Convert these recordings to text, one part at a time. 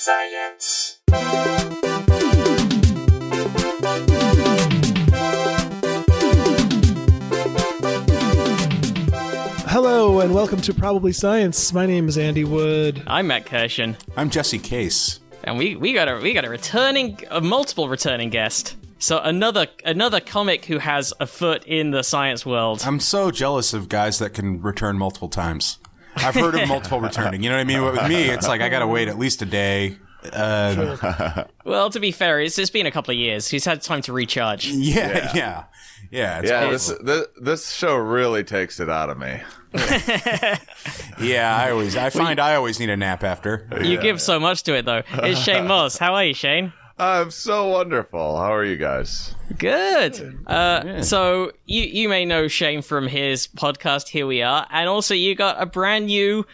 Science. Hello and welcome to Probably Science. My name is Andy Wood. I'm Matt Kirshen, I'm Jesse Case. and we, we got a we got a returning a multiple returning guest. So another another comic who has a foot in the science world. I'm so jealous of guys that can return multiple times. I've heard of multiple returning. You know what I mean? But with me, it's like I gotta wait at least a day. Uh, Well, to be fair, it's, it's been a couple of years. He's had time to recharge. yeah, yeah, yeah. it's Yeah, this, this this show really takes it out of me. yeah. I always, I find I always need a nap after. You give so much to it, though. It's Shane Mauss. How are you, Shane? I'm so wonderful. How are you guys? Good. Uh, So you you may know Shane from his podcast. Here we are, and also you got a brand new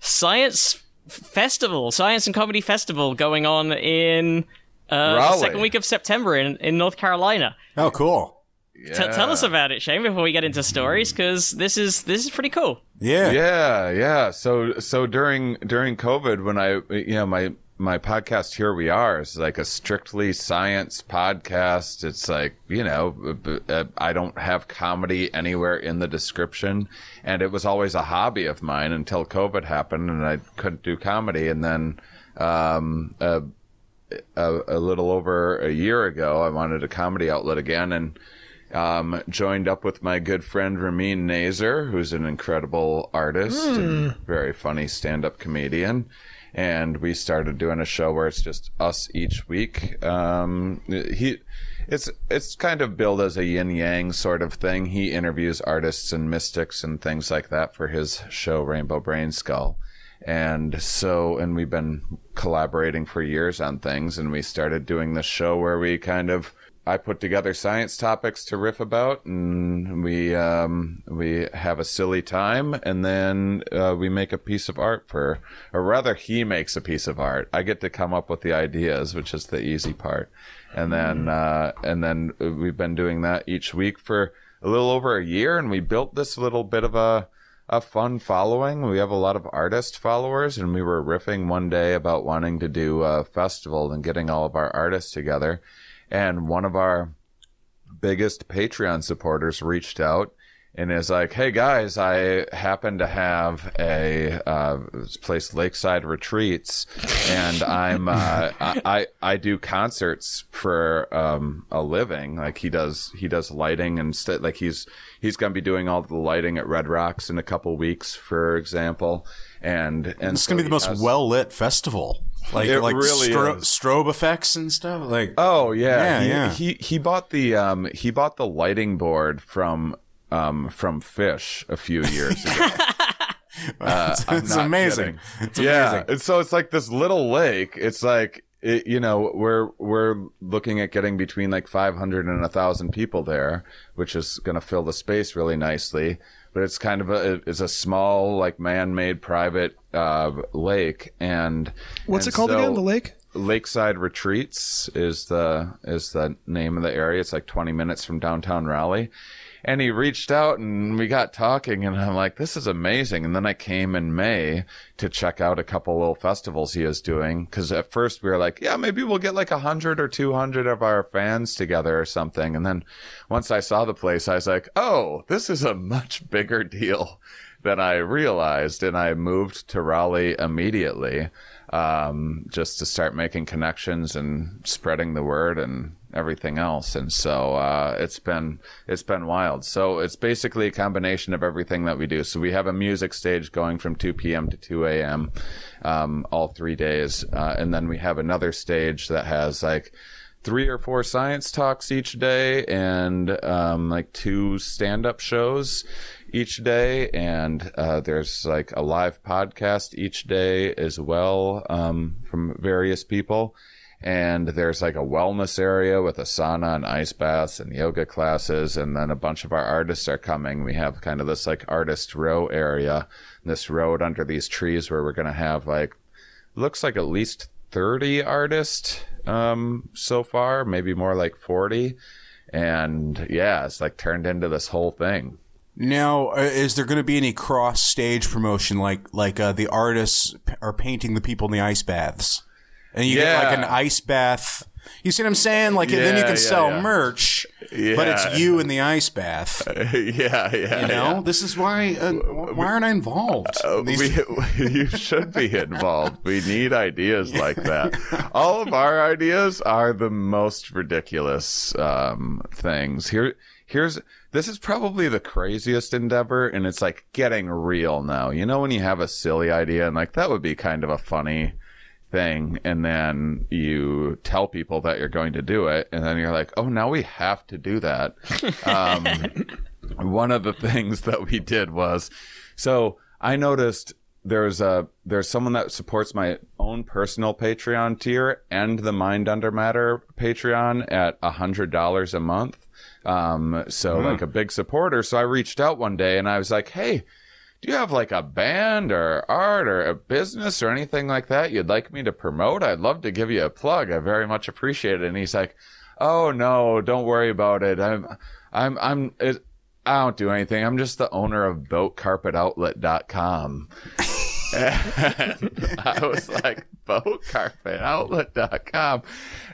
science festival, science and comedy festival going on in uh, the second week of September in in North Carolina. Oh, cool. T- tell us about it, Shane, before we get into stories, because this is this is pretty cool. Yeah. Yeah, yeah. So so during during COVID, when I you know my my podcast here we are is like a strictly science podcast. It's like you know uh, I don't have comedy anywhere in the description, and it was always a hobby of mine until COVID happened, and I couldn't do comedy, and then. Um, uh, a, a little over a year ago, I wanted a comedy outlet again and um, joined up with my good friend Ramin Nazer, who's an incredible artist and very funny stand up comedian. And we started doing a show where it's just us each week. Um, he, it's it's kind of billed as a yin yang sort of thing. He interviews artists and mystics and things like that for his show Rainbow Brain Skull. And so, and we've been collaborating for years on things, and we started doing this show where we kind of, I put together science topics to riff about, and we um, we have a silly time, and then uh, we make a piece of art for, or rather, he makes a piece of art. I get to come up with the ideas, which is the easy part, and then uh, and then we've been doing that each week for a little over a year, and we built this little bit of a a fun following. We have a lot of artist followers, and we were riffing one day about wanting to do a festival and getting all of our artists together. And one of our biggest Patreon supporters reached out and is like, "Hey guys, I happen to have a uh, place Lakeside Retreats, and I'm uh, I, I do concerts for um, a living. Like he does he does lighting and st- like he's he's gonna be doing all the lighting at Red Rocks in a couple weeks, for example. And and It's so gonna be the most has- well lit festival. Like It like really stro- is. strobe effects and stuff. Like Oh Yeah, yeah, he, yeah. He he bought the um he bought the lighting board from um from Phish a few years ago. Uh, I'm it's amazing. kidding. It's yeah, amazing. and so it's like this little lake. It's like it, you know we're we're looking at getting between like 500 and a thousand people there, which is going to fill the space really nicely. But it's kind of a it's a small like man-made private uh, lake, and What's and it called so- again? The lake? Lakeside Retreats is the is the name of the area. It's like 20 minutes from downtown Raleigh. And he reached out and we got talking and I'm like, this is amazing. And then I came in May to check out a couple little festivals he is doing. Cause at first we were like, yeah, maybe we'll get like a hundred or 200 of our fans together or something. And then once I saw the place, I was like, oh, this is a much bigger deal than I realized. And I moved to Raleigh immediately um, just to start making connections and spreading the word and everything else. And so uh, it's been it's been wild. So it's basically a combination of everything that we do. So we have a music stage going from 2 p.m. to 2 a.m. Um, all three days, uh, and then we have another stage that has like three or four science talks each day and um, like two stand-up shows each day and uh, there's like a live podcast each day as well um, from various people and there's like a wellness area with a sauna and ice baths and yoga classes and then a bunch of our artists are coming we have kind of this like artist row area this road under these trees where we're going to have like looks like at least 30 artists um, so far, maybe more like 40. And yeah, it's like turned into this whole thing. Now, uh, is there going to be any cross stage promotion, like like uh, the artists are painting the people in the ice baths? And you get like an ice bath. You see what I'm saying? Like and then you can yeah, sell yeah. merch, but it's you in the ice bath. yeah, yeah. You know, this is why. Uh, why aren't I involved? Uh, These- we, you should be involved. We need ideas like that. All of our ideas are the most ridiculous um, things. Here, here's this is probably the craziest endeavor, and it's like getting real now. You know, when you have a silly idea and like that would be kind of a funny thing, and then you tell people that you're going to do it, and then you're like, oh, now we have to do that. Um, one of the things that we did was so I noticed there's a there's someone that supports my own personal Patreon tier and the Mind Under Matter Patreon at a hundred dollars a month. Um, so like a big supporter. So I reached out one day and I was like, Hey, do you have like a band or art or a business or anything like that you'd like me to promote? I'd love to give you a plug. I very much appreciate it. And he's like, Oh no, don't worry about it. I'm, I'm, I'm, it, I don't do anything. I'm just the owner of boatcarpetoutlet.com. and I was like, boatcarpetoutlet.com.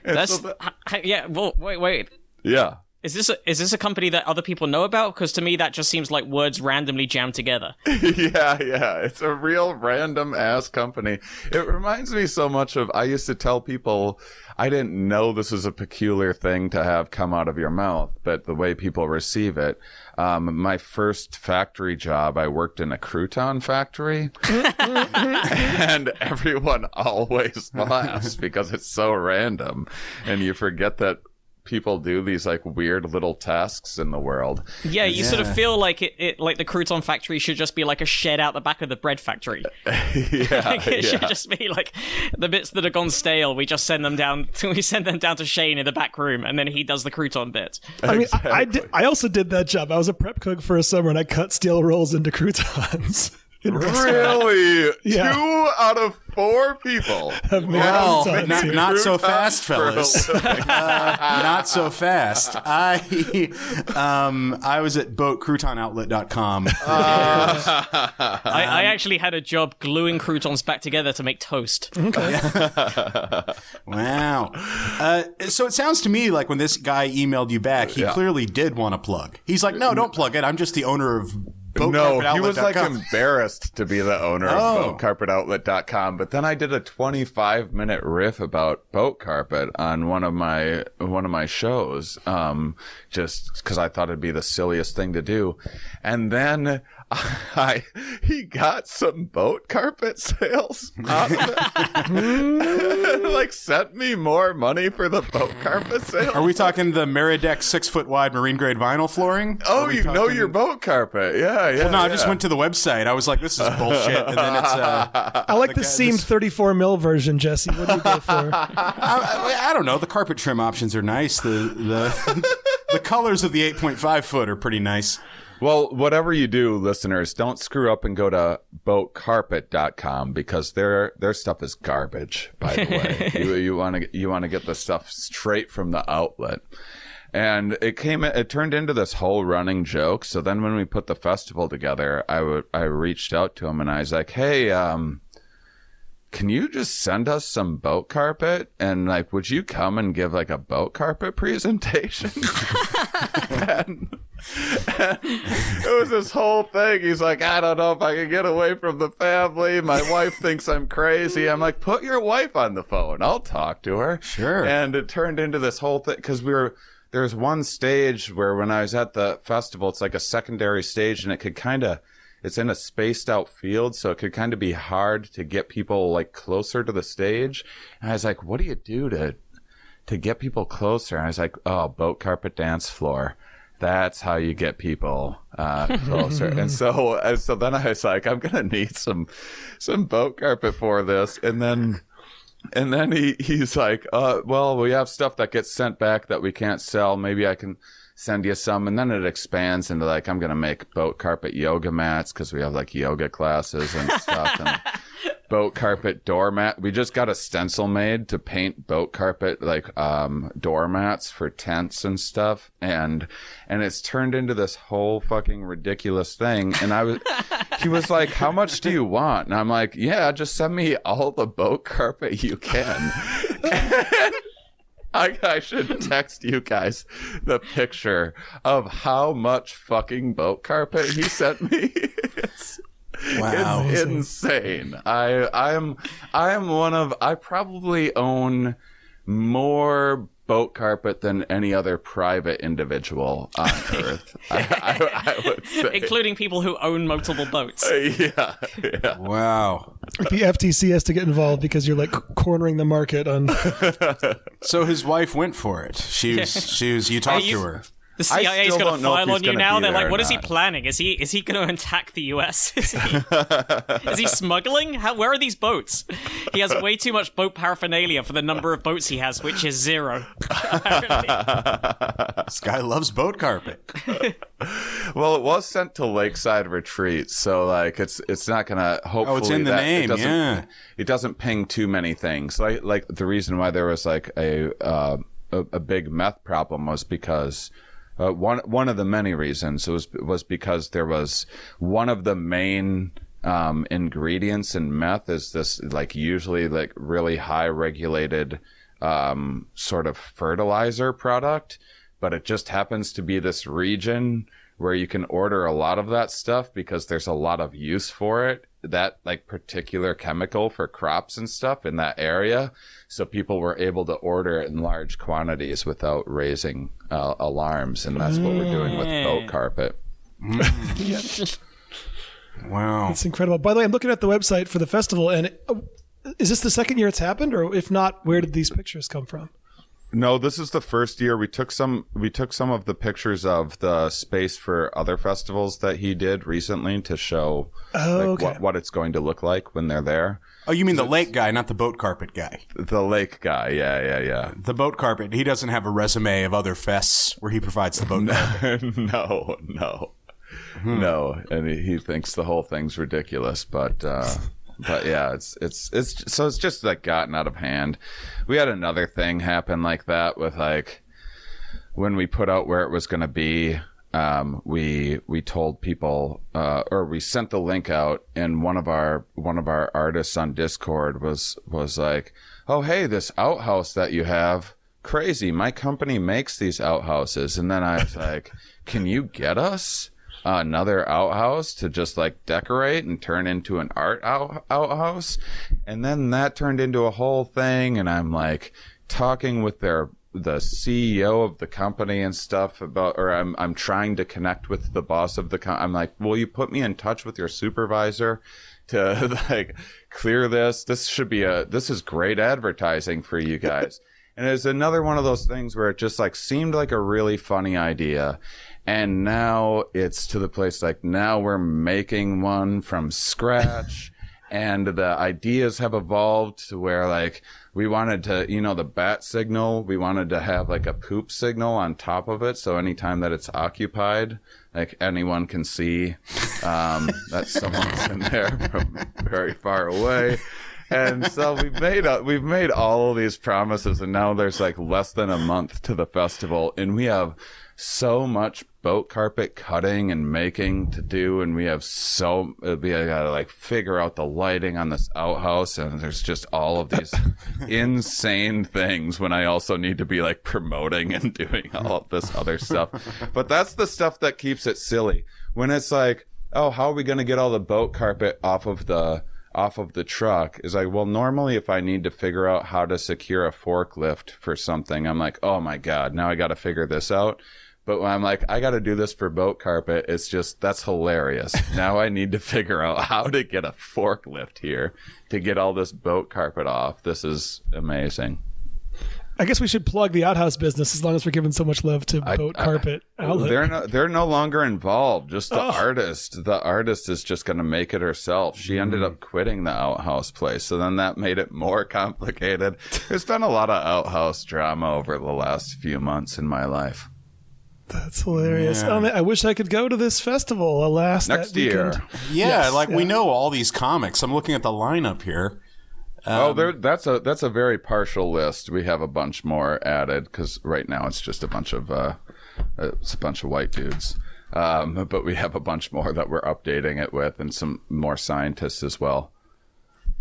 And That's so the- yeah. Well, wait, wait. yeah. Is this a, is this a company that other people know about? Because to me, that just seems like words randomly jammed together. yeah, yeah. It's a real random ass company. It reminds me so much of I used to tell people I didn't know this was a peculiar thing to have come out of your mouth, but the way people receive it. Um, my first factory job, I worked in a crouton factory, and everyone always laughs because it's so random, and you forget that people do these like weird little tasks in the world. Yeah, you sort of feel like it, it, like the crouton factory should just be like a shed out the back of the bread factory. yeah, Like, it should just be like the bits that have gone stale. We just send them down. we send them down to Shane in the back room, and then he does the crouton bit. I mean, I, I, did, I also did that job. I was a prep cook for a summer, and I cut steel rolls into croutons. In. Really? Yeah. Two out of four people Have made Well, not, not so fast, fellas. living. not so fast. I um I was at boatcroutonoutlet.com. I, I actually had a job gluing croutons back together to make toast. wow. Uh, so it sounds to me like when this guy emailed you back, he Yeah. clearly did want to plug. He's like, no, don't plug it. I'm just the owner of No, he was like boatcarpetoutlet.com." embarrassed to be the owner Oh. of boatcarpetoutlet.com. But then I did a 25 minute riff about boat carpet on one of my one of my shows, um, just because I thought it'd be the silliest thing to do. And then I he got some boat carpet sales out of it. like sent me more money for the boat carpet sales. Are we talking the Merideck six foot wide marine grade vinyl flooring? Oh, Are we you know your boat carpet. Yeah, yeah. Well, no, I just went to the website. I was like, this is bullshit. And then it's, uh, I like the guy- seamed this- 34 mil version, Jesse. What do you go for? I, I, I don't know. The carpet trim options are nice. The, the, the colors of the 8.5 foot are pretty nice. Well, whatever you do, listeners, don't screw up and go to boatcarpet.com because their their stuff is garbage, by the way. you you want to you want to get the stuff straight from the outlet. And it came it turned into this whole running joke. So then when we put the festival together, I would I reached out to him and I was like, "Hey, um can you just send us some boat carpet? And like would you come and give like a boat carpet presentation? And, and it was this whole thing. He's like i don't know if i can get away from the family. My wife thinks i'm crazy. I'm like put your wife on the phone. I'll talk to her. Sure. and it turned into this whole thing because we were there's one stage where when i was at the festival it's like a secondary stage and it could kind of it's in a spaced out field, so it could kind of be hard to get people like closer to the stage. And I was like, what do you do to to get people closer? And I was like, oh, boat carpet dance floor. That's how you get people uh, closer. and so, and so then I was like, I'm gonna need some some boat carpet for this. And then and then he he's like, uh, well, we have stuff that gets sent back that we can't sell. Maybe I can send you some. And then it expands into like, I'm going to make boat carpet yoga mats because we have like yoga classes and stuff. And, boat carpet doormat. We just got a stencil made to paint boat carpet like um doormats for tents and stuff and and it's turned into this whole fucking ridiculous thing and I was he was like, "How much do you want?" And I'm like, "Yeah, just send me all the boat carpet you can." I, I should text you guys the picture of how much fucking boat carpet he sent me. it's, Wow. it's insane. I I am I am one of I probably own more boat carpet than any other private individual on earth. I, I, I would say. including people who own multiple boats. Uh, yeah, yeah. Wow. The FTC has to get involved because you're like cornering the market on. So his wife went for it. She was. She was. You talked you- to her. The I CIA's still gonna don't know if file on you now. They're like, or what is he planning? Is he is he going to attack the US? Is he is he smuggling? How, where are these boats? He has way too much boat paraphernalia for the number of boats he has, which is zero. This guy loves boat carpet. Well, it was sent to Lakeside Retreat, so like it's it's not gonna. Hopefully, Oh, it's in the name, It doesn't, yeah. it doesn't ping too many things. Like like the reason why there was like a uh, a, a big meth problem was because. Uh, one one of the many reasons was was because there was one of the main um, ingredients in meth is this like usually like really high regulated um, sort of fertilizer product, but it just happens to be this region where you can order a lot of that stuff because there's a lot of use for it. That like particular chemical for crops and stuff in that area. So people were able to order it in large quantities without raising uh, alarms. And that's what we're doing with mm. boat carpet. Mm. Mm. yeah, Wow. it's incredible. By the way, I'm looking at the website for the festival, and it, oh, is this the second year it's happened, or if not, where did these pictures come from? No, this is the first year we took some we took some of the pictures of the space for other festivals that he did recently to show Oh, like, okay. what, what it's going to look like when they're there. Oh, you mean the lake guy, not the boat carpet guy? The lake guy, yeah, yeah, yeah. The boat carpet. He doesn't have a resume of other fests where he provides the boat carpet. no, no, no, and he, he thinks the whole thing's ridiculous. But, uh, but yeah, it's it's it's so it's just like gotten out of hand. We had another thing happen like that with like when we put out where it was going to be. Um, we we told people, uh, or we sent the link out, and one of our one of our artists on Discord was was like, "Oh, hey, this outhouse that you have." crazy. My company makes these outhouses. And then I was like, can you get us another outhouse to just like decorate and turn into an art out- outhouse? And then that turned into a whole thing. And I'm like talking with their, the CEO of the company and stuff about, or I'm, I'm trying to connect with the boss of the company. I'm like, will you put me in touch with your supervisor? to like clear this. This should be a this is great advertising for you guys. and it's another one of those things where it just like seemed like a really funny idea. And now it's to the place like now we're making one from scratch. and the ideas have evolved to where like we wanted to you know the bat signal we wanted to have like a poop signal on top of it. So anytime that it's occupied like anyone can see um, that someone's in there from very far away. And so we've made uh, we've made all of these promises. And now there's like less than a month to the festival. And we have so much boat carpet cutting and making to do and we have so we gotta like figure out the lighting on this outhouse and there's just all of these insane things when i also need to be like promoting and doing all of this other stuff. But that's the stuff that keeps it silly. When it's like oh how are we gonna get all the boat carpet off of the off of the truck? Is like, well, normally if I need to figure out how to secure a forklift for something, I'm like, oh my God, now I got to figure this out. But when I'm like, I got to do this for boat carpet, it's just, that's hilarious. now I need to figure out how to get a forklift here to get all this boat carpet off. This is amazing. I guess we should plug the outhouse business as long as we're giving so much love to boat carpet outlet. They're no, they're no longer involved. Just the Oh. artist. The artist is just going to make it herself. She ended up mm. quitting the outhouse place, so then that made it more complicated. There's been a lot of outhouse drama over the last few months in my life. That's hilarious. Yeah. Oh, man, I wish I could go to this festival. Alas, Next that year. weekend. Yeah, Yes, like we know all these comics. I'm looking at the lineup here. oh, there, that's a that's a very partial list. We have a bunch more added because right now it's just a bunch of uh, it's a bunch of white dudes. Um, but we have a bunch more that we're updating it with, and some more scientists as well.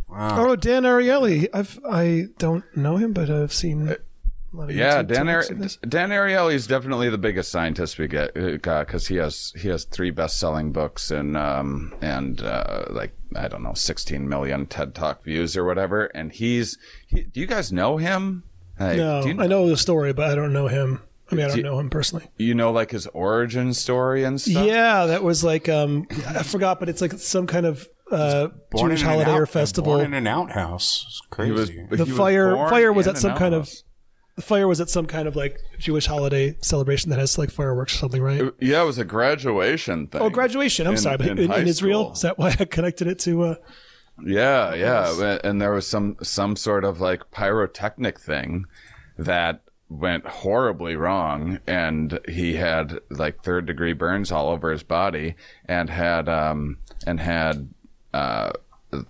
Wow. Oh, Dan Ariely. I've I don't know him, but I've seen. A lot of Uh, Yeah, YouTube Dan, Ar- Dan Ariely is definitely the biggest scientist we get because he has he has three best selling books and um and uh, like I don't know 16 million TED Talk views or whatever. And he's he, do you guys know him? Like, No, do you, I know the story, but I don't know him. I mean, I don't Do- know him personally. you know like his origin story and stuff. Yeah, that was like um, I forgot, but it's like some kind of uh, Jewish holiday out- or festival. Born in an outhouse. It's crazy. Was the he was fire fire was at some kind of outhouse. The fire was at some kind of like Jewish holiday celebration that has like fireworks or something, right? yeah, it was a graduation thing. oh, graduation. I'm in- sorry, but in in, in Israel, school. is that why I connected it to? Uh, Yeah, yeah, and there was some some sort of like pyrotechnic thing that went horribly wrong, and he had like third degree burns all over his body, and had um and had uh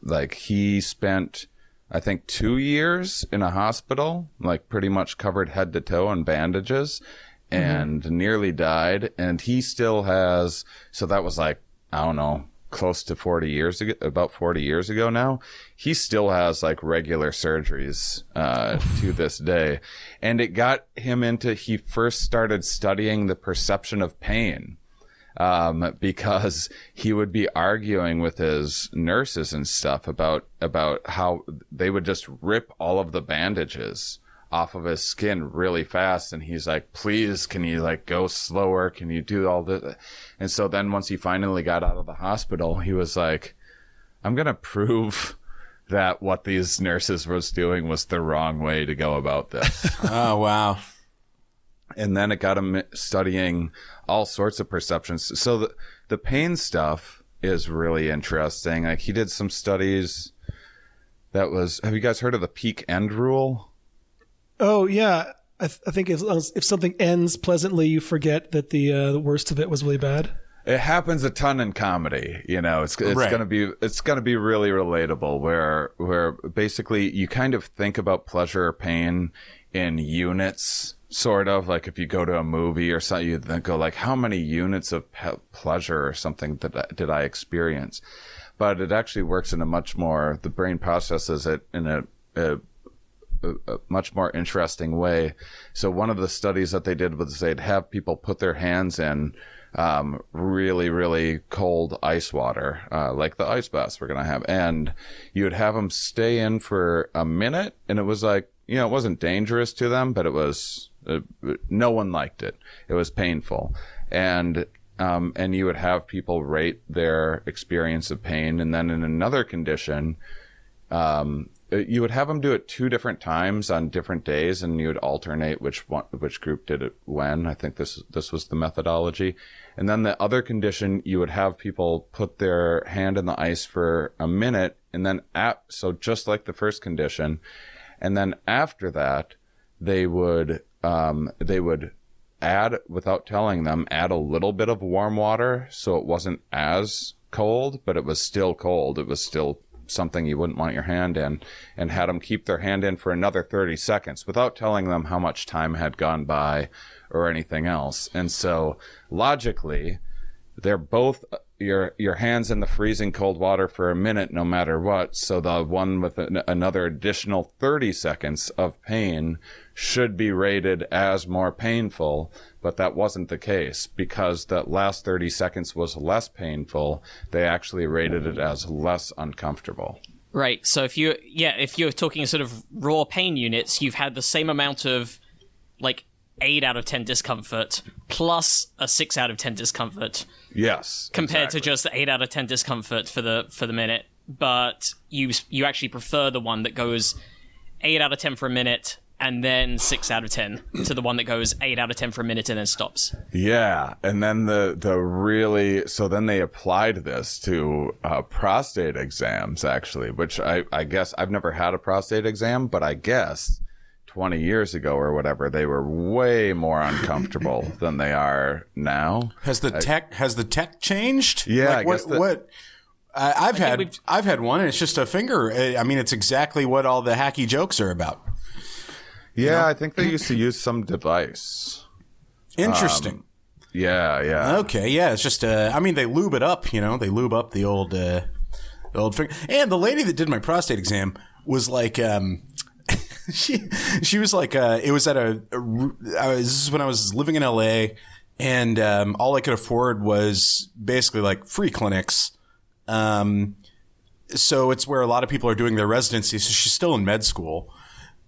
like he spent I think two years in a hospital, like pretty much covered head to toe in bandages, and nearly died. And he still has. So that was like I don't know, close to forty years ago, about forty years ago now. He still has like regular surgeries uh, to this day, and it got him into. He first started studying the perception of pain um, because he would be arguing with his nurses and stuff about about how they would just rip all of the bandages off of his skin really fast. And he's like please can you like go slower? Can you do all this and so then once he finally got out of the hospital he was like i'm gonna prove that what these nurses was doing was the wrong way to go about this. Oh wow. And then it got him studying all sorts of perceptions. So the the pain stuff is really interesting. Like he did some studies that was. Have you guys heard of the peak end rule? oh yeah, I, th- I think as long as, if something ends pleasantly, you forget that the uh, the worst of it was really bad. It happens a ton in comedy. You know, it's it's Right. gonna be it's gonna be really relatable. Where where basically you kind of think about pleasure or pain in units. Sort of like if you go to a movie or something, you then go like, how many units of pe- pleasure or something did I, did I experience? But it actually works in a much more the brain processes it in a, a a, much more interesting way. So one of the studies that they did was they'd have people put their hands in um, really, really cold ice water, uh, like the ice baths we're gonna have, and you would have them stay in for a minute, and it was like you know it wasn't dangerous to them, but it was uh, no one liked it. It was painful, and um, and you would have people rate their experience of pain, and then in another condition, um, you would have them do it two different times on different days, and you would alternate which one, which group did it when. I think this this was the methodology, and then the other condition, you would have people put their hand in the ice for a minute, and then at so just like the first condition, and then after that, they would um, they would add without telling them add a little bit of warm water so it wasn't as cold but it was still cold. It was still something you wouldn't want your hand in and had them keep their hand in for another 30 seconds without telling them how much time had gone by or anything else. And so logically they're both your your hands in the freezing cold water for a minute no matter what so the one with an, another additional 30 seconds of pain should be rated as more painful but that wasn't the case because that last 30 seconds was less painful they actually rated it as less uncomfortable Right. So if you yeah, if you're talking sort of raw pain units, you've had the same amount of like eight out of ten discomfort plus a six out of ten discomfort yes compared exactly. to just the eight out of ten discomfort for the for the minute. But you you actually prefer the one that goes eight out of ten for a minute and then six out of ten to the one that goes eight out of ten for a minute and then stops. Yeah, and then the the really so then they applied this to uh, prostate exams actually, which I I guess I've never had a prostate exam, but I guess 20 years ago or whatever, they were way more uncomfortable than they are now. Has the tech has the tech changed? Yeah, Like, I what guess the- what I I've had I've had one, and it's just a finger. I mean, it's exactly what all the hacky jokes are about. Yeah, I think they used to use some device. Interesting. Yeah, yeah. okay, yeah, it's just. Uh, I mean, they lube it up. You know, they lube up the old uh, the old finger. And the lady that did my prostate exam was like. Um, she she was like uh, it was at a, a I was, this is when I was living in LA and um, all I could afford was basically like free clinics um, so it's where a lot of people are doing their residency so she's still in med school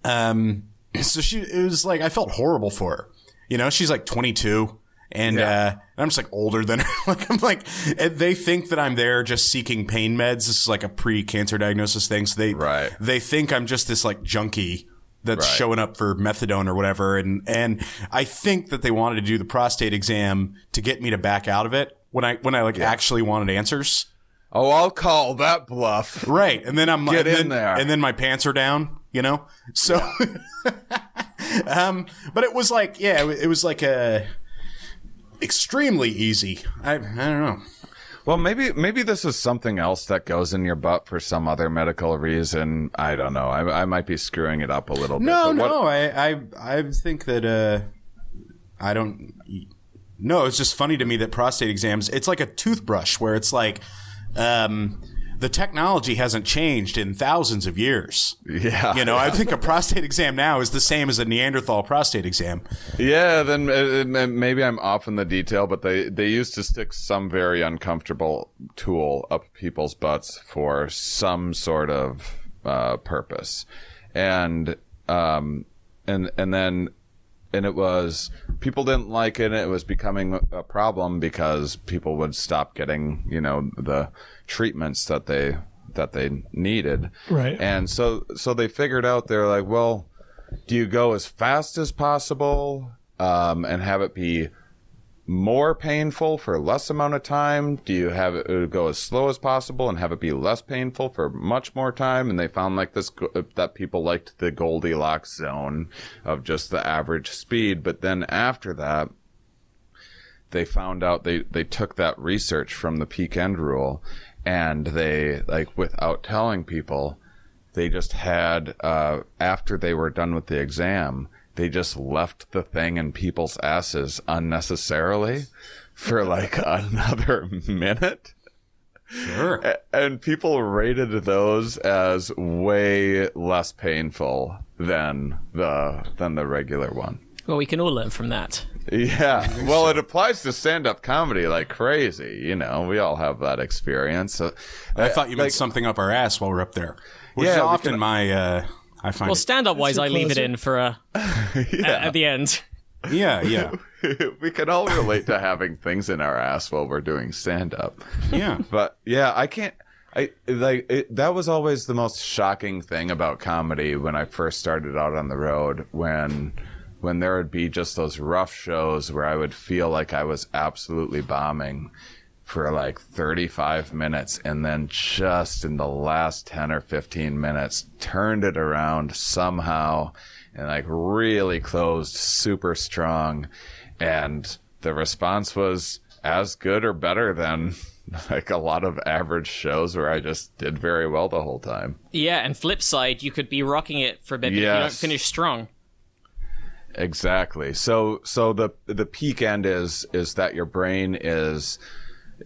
um, so she it was like I felt horrible for her you know she's like 22 and uh, I'm just like older than her. like I'm like, they think that I'm there just seeking pain meds. This is like a pre-cancer diagnosis thing. So they Right. they think I'm just this like junkie that's Right. showing up for methadone or whatever. And and I think that they wanted to do the prostate exam to get me to back out of it when I when I like actually wanted answers. Oh, I'll call that bluff. Right. And then I'm Get in then, there. And then my pants are down, you know? So, um, but it was like, yeah, it was like a extremely easy. I, I don't know. Well, maybe maybe this is something else that goes in your butt for some other medical reason. I don't know. I, I might be screwing it up a little bit. No, but what- no. I, I, I think that, uh, I don't, no, it's just funny to me that prostate exams, it's like a toothbrush where it's like, um, the technology hasn't changed in thousands of years. Yeah. You know, I think a prostate exam now is the same as a Neanderthal prostate exam. Yeah, then uh, uh, maybe I'm off in the detail, but they, they used to stick some very uncomfortable tool up people's butts for some sort of uh, purpose, and um, and and then and it was people didn't like it. and It was becoming a problem because people would stop getting you know the treatments that they that they needed, Right. and so so they figured out they're like, well, do you go as fast as possible um, and have it be more painful for less amount of time? Do you have it uh, go as slow as possible and have it be less painful for much more time? And they found like this uh, that people liked the Goldilocks zone of just the average speed. But then after that, they found out they they took that research from the peak end rule and they like without telling people they just had uh, after they were done with the exam they just left the thing in people's asses unnecessarily for like another minute Sure. And people rated those as way less painful than the than the regular one Well, we can all learn from that. yeah. Well, it applies to stand up comedy like crazy. You know, we all have that experience. So, I thought you meant like- something up our ass while we're up there. Which Yeah, is often can- my, uh, I find Well, stand up wise, I leave it in for a yeah. at the end. yeah, yeah, we can all relate to having things in our ass while we're doing stand up. yeah. But yeah, I can't. I like it, that was always the most shocking thing about comedy when I first started out on the road when when there would be just those rough shows where I would feel like I was absolutely bombing for like 35 minutes and then just in the last 10 or 15 minutes turned it around somehow and like really closed super strong and the response was as good or better than like a lot of average shows where I just did very well the whole time. Yeah, and flip side, you could be rocking it for a bit but if you don't finish strong. Exactly. So so the the peak end is is that your brain is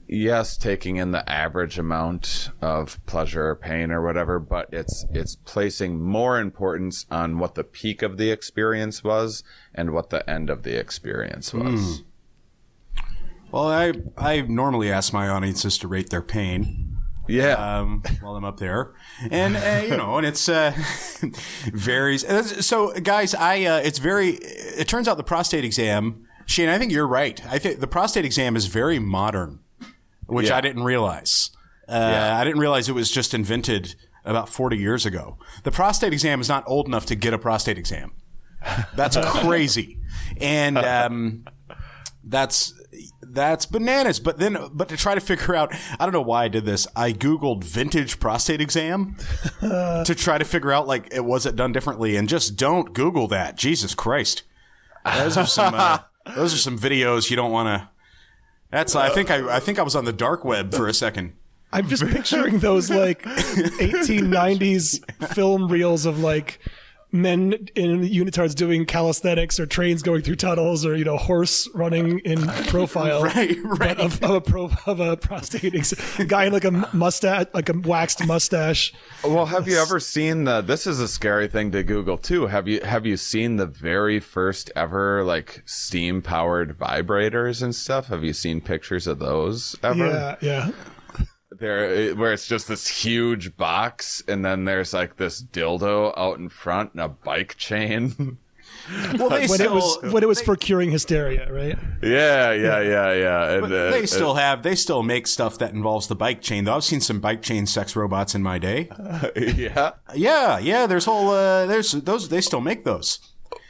yes taking in the average amount of pleasure or pain or whatever, but it's it's placing more importance on what the peak of the experience was and what the end of the experience was. Hmm. Well, I I normally ask my audiences to rate their pain Yeah. um, while I'm up there, and uh, you know, and it's uh, varies. So, guys, I uh, it's very. It turns out the prostate exam, Shane. I think you're right. I think the prostate exam is very modern, which Yeah. I didn't realize. Uh, Yeah. I didn't realize it was just invented about 40 years ago. The prostate exam is not old enough to get a prostate exam. That's crazy. And um, That's that's bananas. But then, but to try to figure out, I don't know why I did this. I googled vintage prostate exam to try to figure out like it was it done differently, and just don't Google that. Jesus Christ, those are some uh, those are some videos you don't want to. That's I think I I think I was on the dark web for a second. I'm just picturing those like 1890s film reels of like men in unitards doing calisthenics or trains going through tunnels or you know horse running in profile Right, right. of, of a pro of a prostate ex- guy in like a mustache like a waxed mustache Well, have you ever seen the? This is a scary thing to Google too. Have you have you seen the very first ever like steam powered vibrators and stuff? Have you seen pictures of those ever? yeah yeah There, where it's just this huge box, and then there's like this dildo out in front and a bike chain. Well, they when still it was when it was for curing hysteria right yeah, yeah, yeah, yeah. And, But uh, they still have they still make stuff that involves the bike chain. Though I've seen some bike chain sex robots in my day. uh, yeah. Yeah, yeah. There's whole uh, there's those they still make those.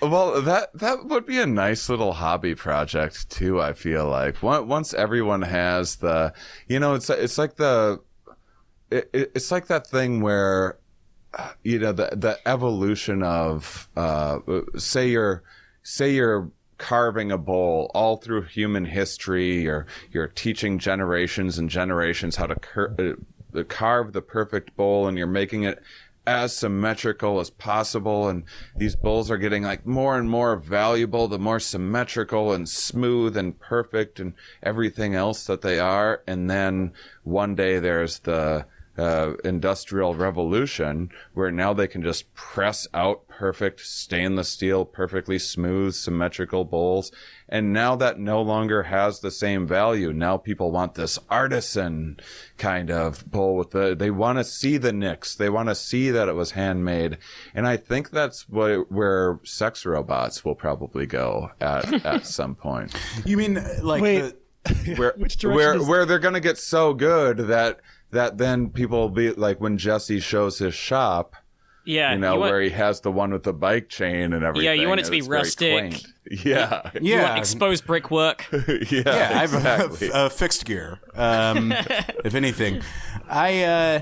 Well, that that would be a nice little hobby project too. I feel like Once- everyone has the, you know, it's it's like the, it, it- it's like that thing where, uh, you know, the the evolution of, uh, say you're, say you're carving a bowl all through human history. You're you're teaching generations and generations how to cur- uh, carve the perfect bowl, and you're making it as symmetrical as possible. And these bowls are getting like more and more valuable the more symmetrical and smooth and perfect and everything else that they are. And then one day there's the uh, industrial revolution where now they can just press out perfect stainless steel, perfectly smooth, symmetrical bowls. And now that no longer has the same value. Now people want this artisan kind of bowl with the, they want to see the nicks. They want to see that it was handmade. And I think that's what, where sex robots will probably go at, at some point You mean like Wait. the, where Which where is- where they're gonna get so good that that then people will be like when Jesse shows his shop, Yeah, you know, you want- where he has the one with the bike chain and everything. Yeah, you want it to be it's rustic. quaint. Yeah, you yeah want exposed brickwork. yeah, yeah I have exactly. a, a fixed gear. Um, if anything, I uh,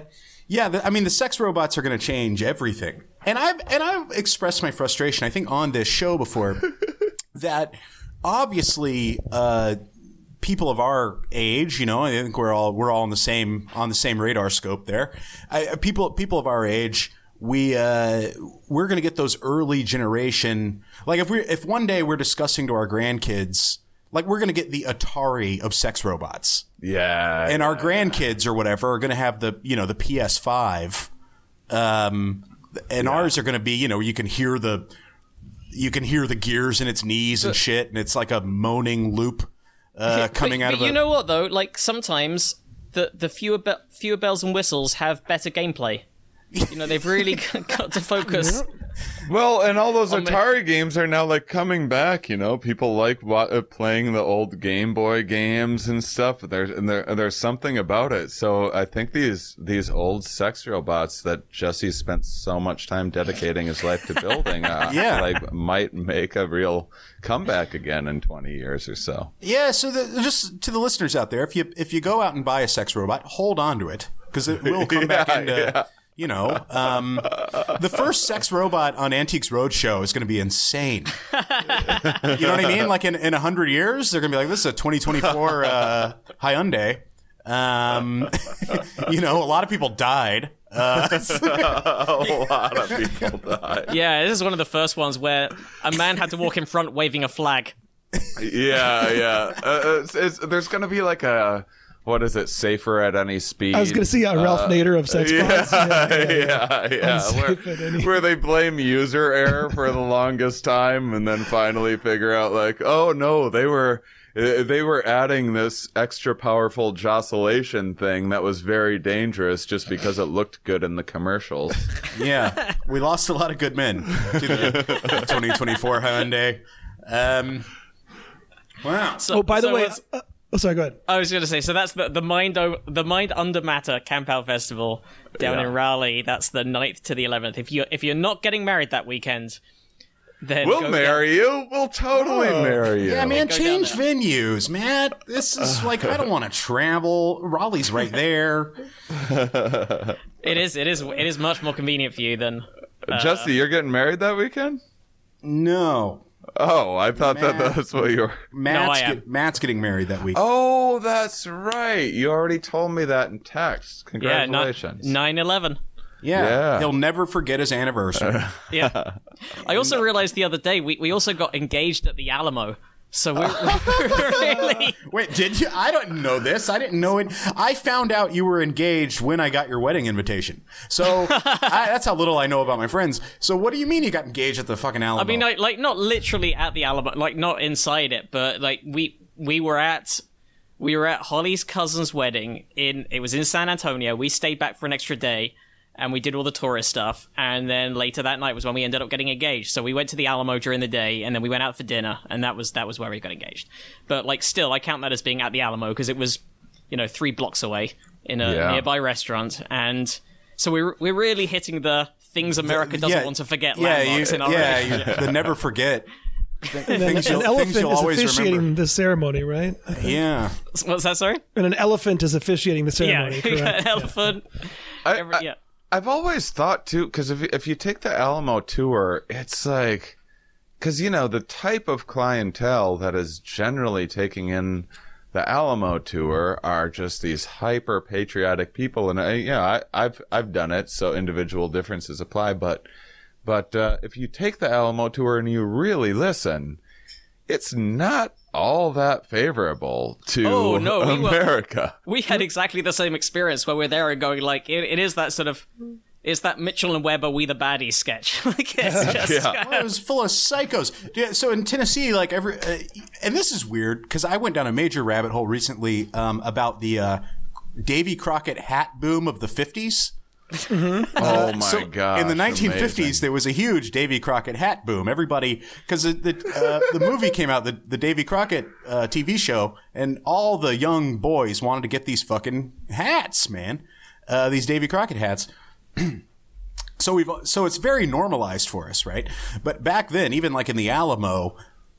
yeah the, I mean the sex robots are going to change everything, and I've and I've expressed my frustration. I think on this show before that obviously. Uh, people of our age, you know, I think we're all we're all on the same on the same radar scope there. I, people people of our age, we uh, we're going to get those early generation. Like if we if one day we're discussing to our grandkids, like we're going to get the Atari of sex robots, yeah, and our grandkids or whatever are going to have the you know the PS5, um, and ours are going to be you know you can hear the you can hear the gears in its knees and shit, and it's like a moaning loop uh, coming but, out but of you a. know what though? Like sometimes the the fewer be- fewer bells and whistles have better gameplay. You know they've really got to focus. Well, and all those the- Atari games are now like coming back. You know, people like wa- uh, playing the old Game Boy games and stuff. There's and there, there's something about it. So I think these these old sex robots that Jesse spent so much time dedicating his life to building, uh, Yeah. like might make a real comeback again in 20 years or so. Yeah, so the, just to the listeners out there, if you if you go out and buy a sex robot, hold on to it because it will come back into. yeah. You know, um, the first sex robot on Antiques Roadshow is going to be insane. you know what I mean? Like in in a hundred years, they're going to be like, "This is a 2024 uh, Hyundai." Um, you know, a lot of people died. Uh, a lot of people died. Yeah, this is one of the first ones where a man had to walk in front waving a flag. Yeah, yeah. Uh, it's, it's, there's gonna be like a what is it? Safer at any speed. I was going to see uh, Ralph Nader of Sex Yeah, Bots. yeah, yeah. Unsafe Where, any- where they blame user error for the longest time, and then finally figure out like, oh no, they were uh, they were adding this extra powerful joscillation thing that was very dangerous just because it looked good in the commercials. yeah, we lost a lot of good men to the 2024 Hyundai. Um, wow. So, Oh, by the so way, what's- uh, oh, sorry, go ahead. I was going to say, so that's the the mind o- the mind under matter camp out festival down Yeah. in Raleigh. That's the 9th to the eleventh. If you if you're not getting married that weekend, then We'll go marry you. We'll totally oh. marry you. Yeah, man, Go change venues, man. This is like I don't want to travel. Raleigh's right there. It is. It is. It is much more convenient for you than. Jesse, uh, you're getting married that weekend? No, Oh, I thought that that's what you were. Matt's, I am. get- Matt's getting married that week. Oh, that's right. You already told me that in text. Yeah, Congratulations. nine eleven. yeah. yeah. he'll never forget his anniversary. Yeah. I also uh, realized the other day we, we also got engaged at the Alamo. So we're, we're really Wait, did you? I don't know this. I didn't know it. I found out you were engaged when I got your wedding invitation. So I, that's how little I know about my friends. So what do you mean you got engaged at the fucking Alamo? I mean like, like not literally at the Alamo like not inside it, but like we we were at we were at Holly's cousin's wedding in it was in San Antonio. We stayed back for an extra day and we did all the tourist stuff and then later that night was when we ended up getting engaged. So we went to the Alamo during the day and then we went out for dinner and that was that was where we got engaged. But like still I count that as being at the Alamo because it was you know 3 blocks away in a Yeah. nearby restaurant and so we're we're really hitting the things America doesn't Yeah, want to forget yeah, landmarks you, in our yeah, relationship. you, the never forget. Th- And an elephant is officiating remember. the ceremony, right? Yeah. What's that? Sorry. And an elephant is officiating the ceremony, you got correct? an elephant. I, Every- I- yeah. I've always thought too, because if if you take the Alamo tour, it's like, because you know the type of clientele that is generally taking in the Alamo tour are just these hyper patriotic people, and I, know, I, I've I've done it, so individual differences apply, but but uh, if you take the Alamo tour and you really listen, it's not all that favorable to Oh, no, we were- America. We had exactly the same experience where we're there and going like, it, it is that sort of, it's that Mitchell and Webb are we the baddies sketch. like it's just, Yeah. Well, it was full of psychos. Yeah, so in Tennessee, like every, uh, and this is weird because I went down a major rabbit hole recently um, about the uh, Davy Crockett hat boom of the fifties. Oh my so god! in the 1950s, there was a huge Davy Crockett hat boom. Everybody, because the the, uh, the movie came out, the the Davy Crockett uh, TV show, and all the young boys wanted to get these fucking hats, man. Uh, these Davy Crockett hats. so we've so it's very normalized for us, right? But back then, even like in the Alamo,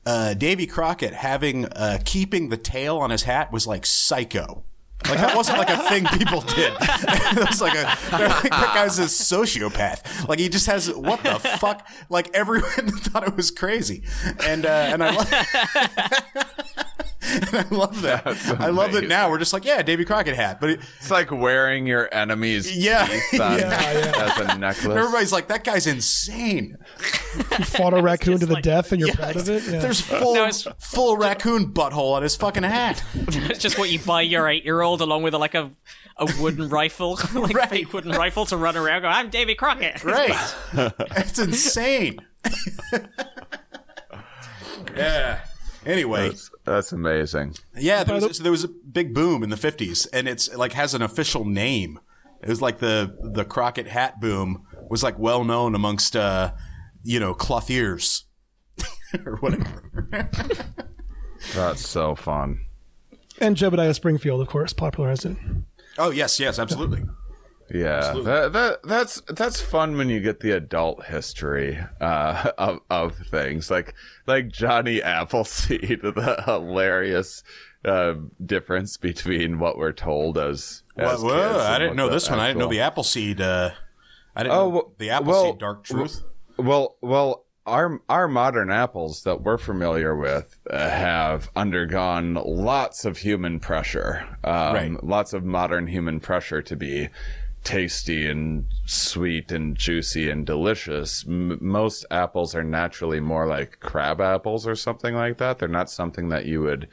uh, Davy Crockett having uh, keeping the tail on his hat was like psycho. Like that wasn't like a thing people did. it was like a like, that guy's a sociopath. Like he just has what the fuck? Like everyone thought it was crazy, and uh, and I and I love that. I love that now we're just like yeah, Davy Crockett hat, but it, It's like wearing your enemy's Yeah. teeth on as a necklace. everybody's like that guy's insane. You fought a raccoon to the like- death and you're proud of it? Yeah. There's full No, full raccoon butthole on his fucking hat. it's just what you buy your eight-year-old along with like a, a wooden rifle, like Right. fake wooden rifle to run around. Go, I'm Davy Crockett. Right. it's insane. yeah. Anyway, That's, that's amazing. yeah, there was, so there was a big boom in the 50s and it's like has an official name. It was like the the Crockett hat boom was like well known amongst uh you know clothiers or whatever. That's so fun. and Jebediah Springfield, of course, popularized it. oh, yes, yes, absolutely. Yeah, that, that that's that's fun when you get the adult history uh, of of things like like Johnny Appleseed, the hilarious uh, difference between what we're told as. as Whoa, kids I didn't know this one. I didn't know the Appleseed. Uh, I didn't Oh, know the Appleseed well, Dark Truth. Well, well, our our modern apples that we're familiar with uh, have undergone lots of human pressure, um, Right. lots of modern human pressure to be tasty and sweet and juicy and delicious. M- most apples are naturally more like crab apples or something like that. They're not something that you would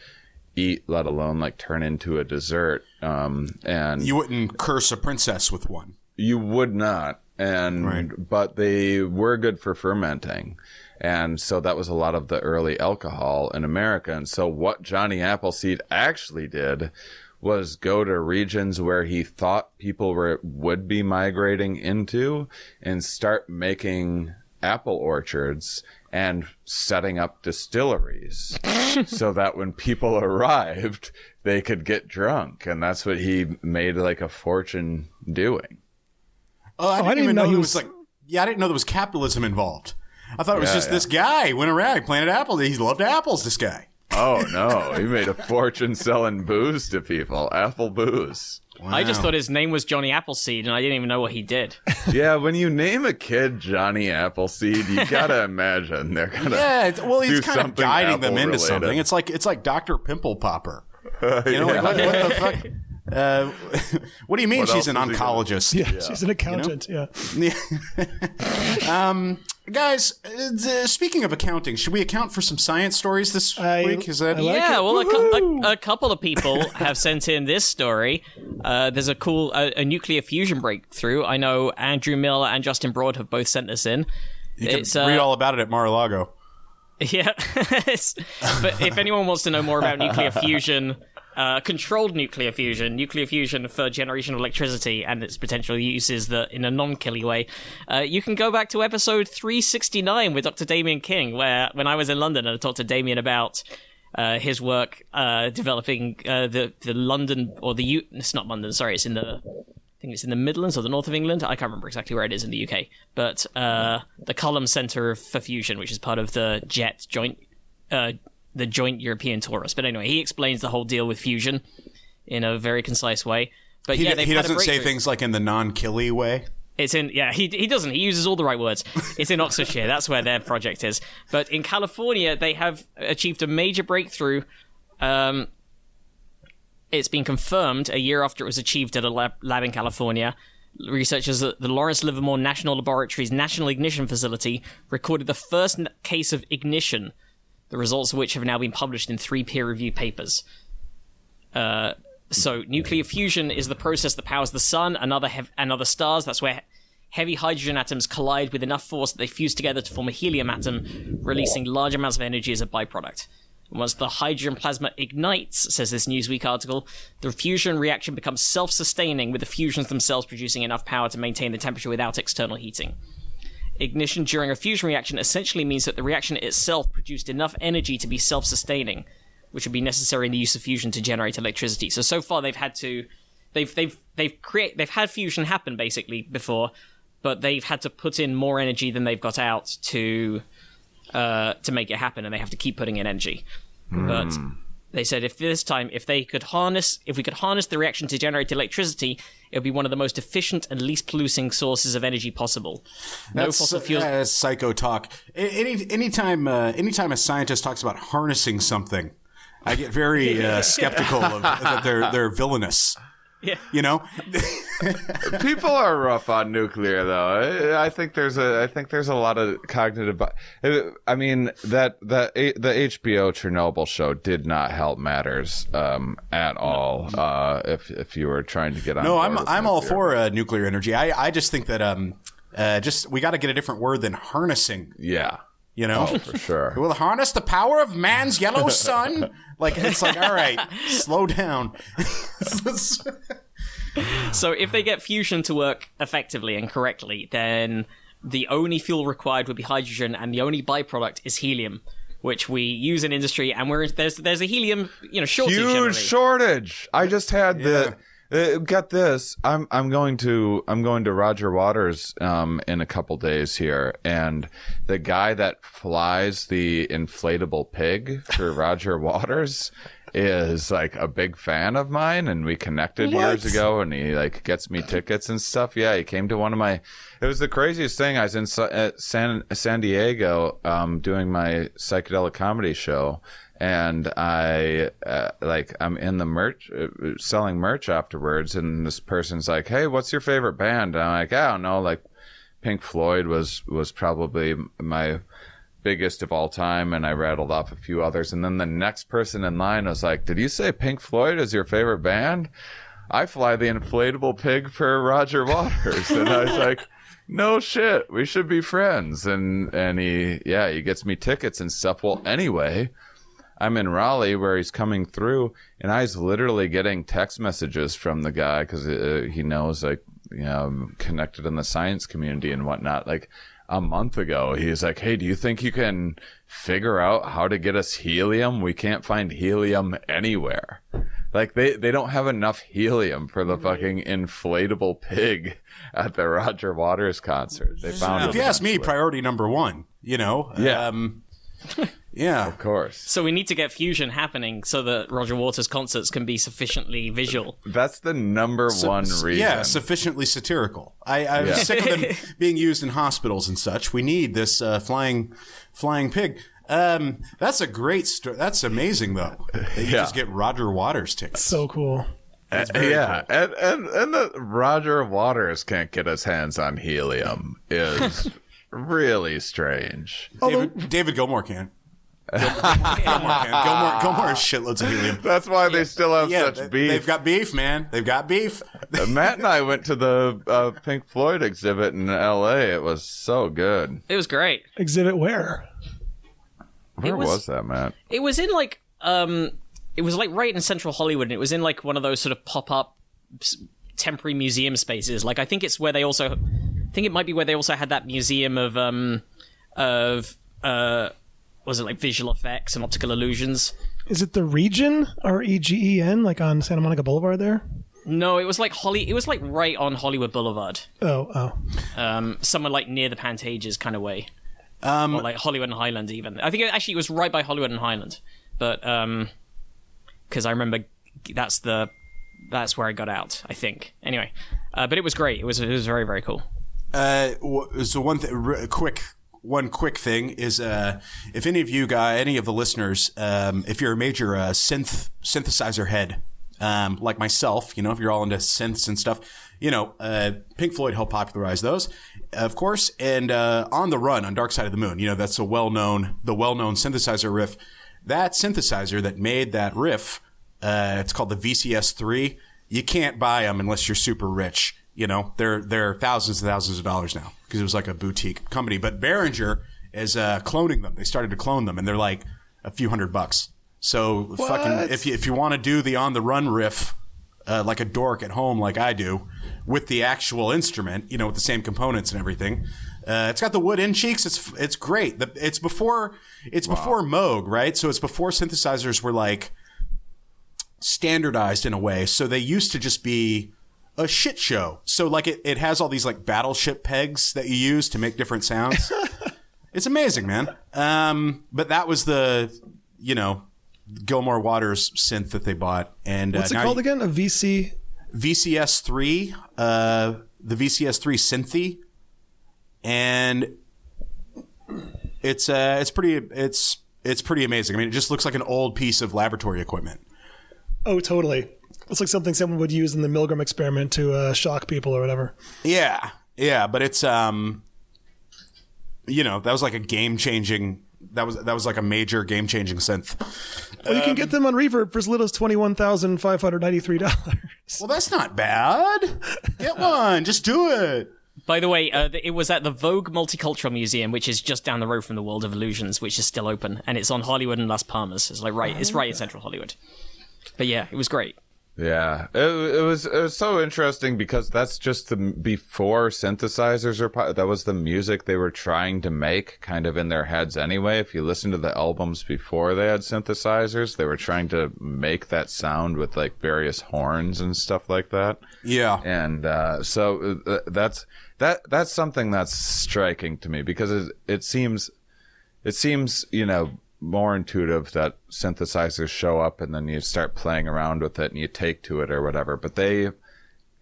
eat, let alone like turn into a dessert. Um, and you wouldn't curse a princess with one. you would not. And Right. but they were good for fermenting. And so that was a lot of the early alcohol in America. And so what Johnny Appleseed actually did was go to regions where he thought people were would be migrating into and start making apple orchards and setting up distilleries so that when people arrived they could get drunk and that's what he made like a fortune doing Oh, I oh, didn't, didn't even know, know he was- was like. Yeah, I didn't know there was capitalism involved. I thought it was Yeah, just yeah. this guy went around. He planted apples. He loved apples. This guy. Oh no, he made a fortune selling booze to people, apple booze. I just thought his name was Johnny Appleseed, and I didn't even know what he did. Yeah, when you name a kid Johnny Appleseed, you gotta imagine they're gonna. Yeah, well, he's do kind of something guiding them into apple-related. something. It's like it's like Doctor Pimple Popper. You know, like, what, what the fuck? Uh, what do you mean What she's an is he gonna- oncologist? Yeah, she's an accountant. Yeah. um, guys, uh, speaking of accounting, should we account for some science stories this I- week? Is that like yeah, it. well, a, cou- a, a couple of people have sent in this story. Uh, there's a cool a, a nuclear fusion breakthrough. I know Andrew Miller and Justin Broad have both sent this in. you can it's, uh, read all about it at Mar-a-Lago? Yeah, but if anyone wants to know more about nuclear fusion, uh, controlled nuclear fusion, nuclear fusion for generation of electricity and its potential uses that in a non-killy way, uh, you can go back to episode 369 with Dr. Damien King, where when I was in London and I talked to Damien about uh, his work uh, developing uh, the the London or the U- it's not London, sorry, it's in the I think it's in the Midlands or the north of England. I can't remember exactly where it is in the UK, but uh, the Culham Centre for Fusion, which is part of the JET joint, uh, the Joint European Torus. But anyway, he explains the whole deal with fusion in a very concise way. But He, yeah, he doesn't say things like in the non-killy way. It's in yeah he he doesn't he uses all the right words. It's in Oxfordshire. That's where their project is. But in California, they have achieved a major breakthrough. Um, it's been confirmed a year after it was achieved at a lab, lab in California. Researchers at the Lawrence Livermore National Laboratory's National Ignition Facility recorded the first case of ignition, the results of which have now been published in three peer-reviewed papers. Uh, so nuclear fusion is the process that powers the sun and other hev- and other stars. That's where heavy hydrogen atoms collide with enough force that they fuse together to form a helium atom, releasing large amounts of energy as a byproduct. Once the hydrogen plasma ignites, says this Newsweek article, the fusion reaction becomes self-sustaining, with the fusions themselves producing enough power to maintain the temperature without external heating. Ignition during a fusion reaction essentially means that the reaction itself produced enough energy to be self-sustaining, which would be necessary in the use of fusion to generate electricity. So so far they've had to they've they've they've create they've had fusion happen basically before, but they've had to put in more energy than they've got out to uh, to make it happen, and they have to keep putting in energy. But they said if this time if they could harness if we could harness the reaction to generate electricity, it would be one of the most efficient and least polluting sources of energy possible. No That's fossil fuels. uh, psycho talk. Any anytime uh, anytime a scientist talks about harnessing something, I get very uh, skeptical of that they're they're villainous. Yeah. You know, People are rough on nuclear, though. I, I think there's a, I think there's a lot of cognitive. bi- I mean that that the HBO Chernobyl show did not help matters um, at all. Uh, if if you were trying to get on, no, board I'm I'm all for uh, nuclear energy. I I just think that um uh just we got to get a different word than harnessing. Yeah, You know, oh, for sure. We'll harness the power of man's yellow sun. Like it's like, all right, slow down. So if they get fusion to work effectively and correctly, then the only fuel required would be hydrogen, and the only byproduct is helium, which we use in industry. And we're there's there's a helium you know shortage. Huge generally. shortage. I just had the. Uh, get this. I'm I'm going to I'm going to Roger Waters um, in a couple days here, and the guy that flies the inflatable pig for Roger Waters is like a big fan of mine, and we connected years ago, and he like gets me tickets and stuff. Yeah, he came to one of my. It was the craziest thing. I was in uh, San San Diego um, doing my psychedelic comedy show and I uh, like I'm in the merch uh, selling merch afterwards, and this person's like, "Hey, what's your favorite band?" And I'm like, "I don't know." Like, Pink Floyd was was probably my biggest of all time, and I rattled off a few others. And then the next person in line was like, "Did you say Pink Floyd is your favorite band?" I fly the inflatable pig for Roger Waters, and I was like. No shit, we should be friends. And and he yeah, he gets me tickets and stuff. Well, anyway, I'm in Raleigh where he's coming through, and I was literally getting text messages from the guy because uh, he knows like you know I'm connected in the science community and whatnot. Like a month ago, he's like, "Hey, do you think you can figure out how to get us helium? We can't find helium anywhere." Like they, they don't have enough helium for the fucking inflatable pig at the Roger Waters concert. They found if you ask me, priority number one You know. Yeah. Um, yeah. Of course. So we need to get fusion happening so that Roger Waters concerts can be sufficiently visual. That's the number one reason. Yeah, sufficiently satirical. I, I'm Yeah. sick of them being used in hospitals and such. We need this uh, flying flying pig. Um, that's a great story. That's amazing, though. That you Yeah. just get Roger Waters tickets. So cool. That's very yeah, cool. and and and the Roger Waters can't get his hands on helium is really strange. David, David Gilmour can. Gilmour, Gilmour can. Gilmour, Gilmour has shitloads of helium. That's why they still have Yeah, such they, beef. they've got beef, man. They've got beef. Matt and I went to the uh, Pink Floyd exhibit in L.A. It was so good. It was great. Exhibit where? Where was- was, that, Matt? It was in like um, it was like right in central Hollywood, and it was in like one of those sort of pop up temporary museum spaces. Like I think it's where they also, I think it might be where they also had that museum of um, of uh, was it like visual effects and optical illusions? Is it the region? R E G E N, like on Santa Monica Boulevard there? No, it was like Holly. It was like right on Hollywood Boulevard, Oh, oh. um, somewhere like near the Pantages kind of way, Um, or like Hollywood and Highland even. I think it, actually it was right by Hollywood and Highland, but um, because I remember that's the that's where I got out. I think anyway, uh, but it was great. It was it was very very cool. Uh, so one th- r- quick one quick thing is uh, if any of you guys, any of the listeners, um, if you're a major uh, synth synthesizer head, um, like myself, you know, if you're all into synths and stuff, you know, uh, Pink Floyd helped popularize those, of course, and uh, on the run on Dark Side of the Moon, you know, that's a well known the well known synthesizer riff. That synthesizer that made that riff, uh, it's called the VCS three. You can't buy them unless you're super rich. You know, they're they're thousands and thousands of dollars now because it was like a boutique company. But Behringer is uh, cloning them. They started to clone them, and they're like a few hundred bucks. So fucking if you if you want to do the on the run riff uh, like a dork at home, like I do, with the actual instrument, you know, with the same components and everything. Uh, it's got the wood in cheeks. It's it's great. The, it's before it's before Moog, right? So it's before synthesizers were like standardized in a way. So they used to just be a shit show. So like it, it has all these like battleship pegs that you use to make different sounds. it's amazing, man. Um, but that was the, you know, Gilmour Waters synth that they bought. And What's uh, it called you- again? A VC? VCS three, uh, the VCS three Synthi, and it's uh, it's pretty it's it's pretty amazing. I mean, it just looks like an old piece of laboratory equipment. Oh, totally. It's like something someone would use in the Milgram experiment to uh, shock people or whatever. Yeah, yeah, but it's um, you know, that was like a game changing. That was that was like a major game changing synth. Well, you can get them on Reverb for as little as twenty one thousand five hundred ninety three dollars. Well, that's not bad. Get one, just do it. By the way, uh, it was at the Vogue Multicultural Museum, which is just down the road from the World of Illusions, which is still open, and it's on Hollywood and Las Palmas. It's like right, it's right in Central Hollywood. But yeah, it was great. Yeah, it, it was it was so interesting because that's just the before synthesizers are that was the music they were trying to make kind of in their heads anyway. If you listen to the albums before they had synthesizers, they were trying to make that sound with like various horns and stuff like that. Yeah, And uh, so uh, that's that that's something that's striking to me because it, it seems it seems you know more intuitive that synthesizers show up and then you start playing around with it and you take to it or whatever but they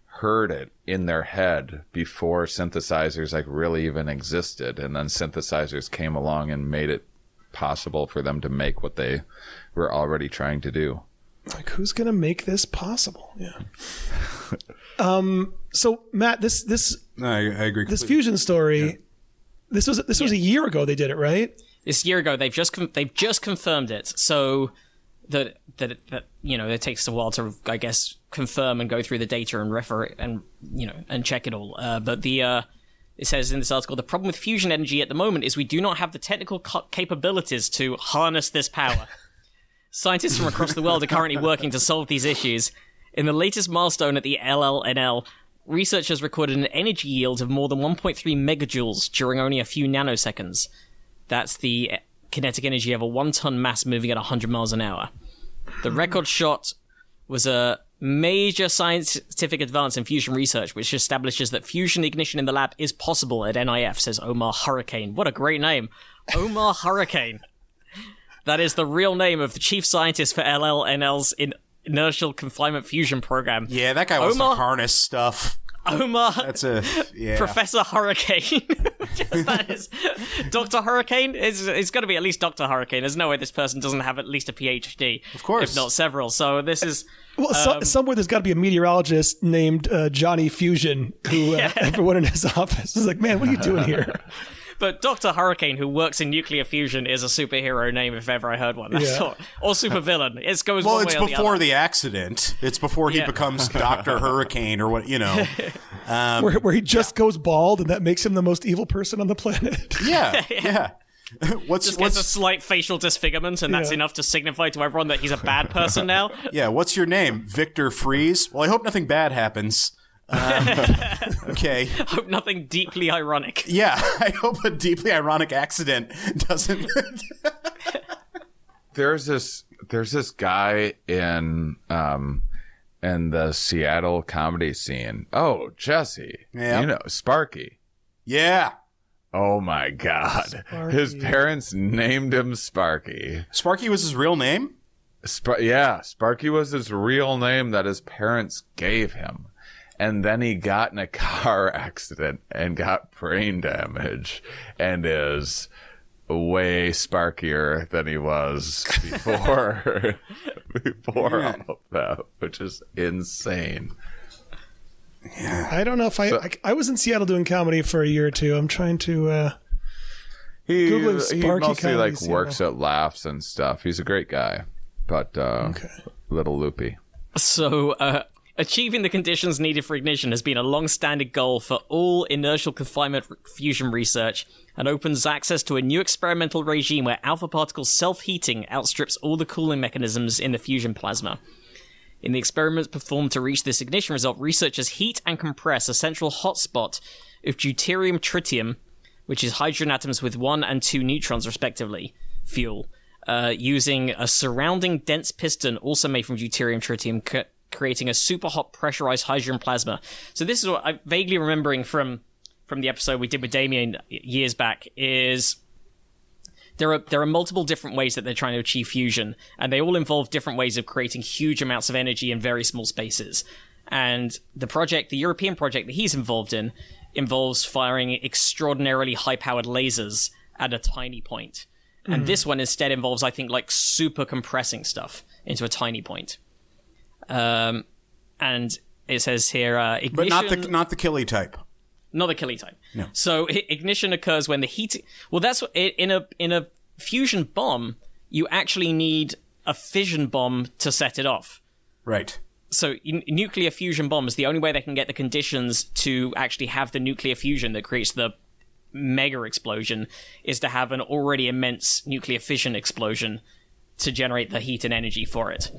heard it in their head before synthesizers like really even existed and then synthesizers came along and made it possible for them to make what they were already trying to do Like, who's gonna make this possible? Yeah. um. So, Matt, this this I, I agree. this completely. fusion story. This was this was a year ago they did it, right? This year ago, they've just con- they've just confirmed it. So that that that you know it takes a while to I guess confirm and go through the data and refer it and you know and check it all. Uh, but the uh, it says in this article the problem with fusion energy at the moment is we do not have the technical ca- capabilities to harness this power. Scientists from across the world are currently working to solve these issues. In the latest milestone at the LLNL, researchers recorded an energy yield of more than 1.3 megajoules during only a few nanoseconds. That's the kinetic energy of a one ton mass moving at 100 miles an hour. The hmm. record shot was a major scientific advance in fusion research, which establishes that fusion ignition in the lab is possible at NIF, says Omar Hurricane. What a great name. Omar Hurricane. That is the real name of the chief scientist for LLNL's in inertial confinement fusion program. Yeah, that guy wants Omar- to harness stuff. Omar That's a yeah. Professor Hurricane. Just that is Doctor Hurricane. It's, it's got to be at least Doctor Hurricane. There's no way this person doesn't have at least a PhD. Of course. if not several. So this is Well, so, Um, somewhere there's got to be a meteorologist named uh, Johnny Fusion who uh, everyone in his office is like, man, what are you doing here? But Doctor Hurricane, who works in nuclear fusion, is a superhero name if ever I heard one. That's Yeah. all. Or supervillain. It goes well, one it's way or the before other. the, accident. It's before he Yeah. becomes Doctor Hurricane or what you know. Um, where, where he just goes bald and that makes him the most evil person on the planet. Yeah, yeah. What's Just gets a slight facial disfigurement, and that's Yeah. enough to signify to everyone that he's a bad person now. yeah? What's your name? Victor Freeze. Well, I hope nothing bad happens. Um, okay. Hope nothing deeply ironic. Yeah, I hope a deeply ironic accident doesn't. there's this there's this guy in um in the Seattle comedy scene. Oh, Jesse. Yeah. You know, Sparky. yeah, Oh my god. His parents named him Sparky. Sparky was his real name. Sp- yeah, Sparky was his real name that his parents gave him. And then he got in a car accident and got brain damage and is way sparkier than he was before before all of that, which is insane. I don't know if I, I I was in Seattle doing comedy for a year or two. I'm trying to. Uh, He, Googling he mostly like Seattle. works at laughs and stuff. He's a great guy, but uh, Okay. little loopy. So, uh, achieving the conditions needed for ignition has been a long-standing goal for all inertial confinement fusion research and opens access to a new experimental regime where alpha particle self-heating outstrips all the cooling mechanisms in the fusion plasma. In the experiments performed to reach this ignition result, researchers heat and compress a central hotspot of deuterium tritium, which is hydrogen atoms with one and two neutrons, respectively, fuel, uh, using a surrounding dense piston also made from deuterium tritium, creating a super hot pressurized hydrogen plasma. So this is what I'm vaguely remembering from from the episode we did with Damien years back. Is there are there are multiple different ways that they're trying to achieve fusion, and they all involve different ways of creating huge amounts of energy in very small spaces. And the project, the European project that he's involved in, involves firing extraordinarily high-powered lasers at a tiny point. And hmm. this one instead involves, I think, like super compressing stuff into a tiny point. Um, and it says here, uh, ignition But not the not the killy type. not the killing time. So i- ignition occurs when the heat. Well, that's what in a in a fusion bomb. You actually need a fission bomb to set it off. Right. So in, nuclear fusion bombs, the only way they can get the conditions to actually have the nuclear fusion that creates the mega explosion is to have an already immense nuclear fission explosion to generate the heat and energy for it.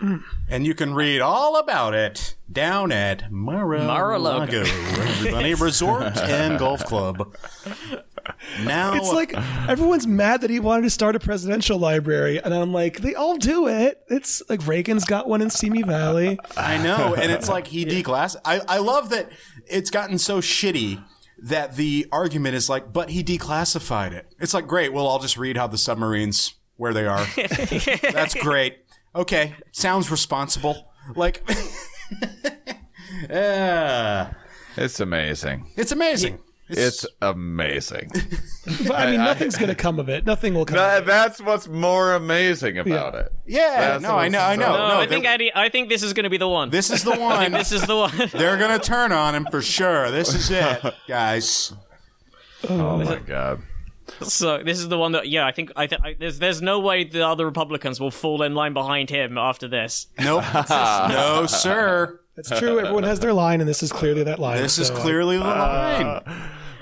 Mm. And you can read all about it down at Mar-a-Lago, Mar-a-Lago. everybody, resort and golf club. Now it's like everyone's mad that he wanted to start a presidential library, and I'm like, they all do it. It's like Reagan's got one in Simi Valley. I know, and it's like he declass. I I love that it's gotten so shitty that the argument is like, but he declassified it. It's like, great. Well, I'll just read how the submarines where they are. That's great. Okay, sounds responsible. Like, yeah, It's amazing. it's amazing. It's amazing. But I mean, nothing's going to come of it. Nothing will come. of That- it. that's what's more amazing about it. yeah. That's No, I know. I know. No, no, I think they- Eddie, I think this is going to be the one. this is the one. this is the one. They're gonna turn on him for sure. This is it, guys. Oh my god. So this is the one that yeah I think I, th- I there's there's no way the other Republicans will fall in line behind him after this. Nope. no, sir. That's true. Everyone has their line, and this is clearly that line. This is so, uh, clearly the line.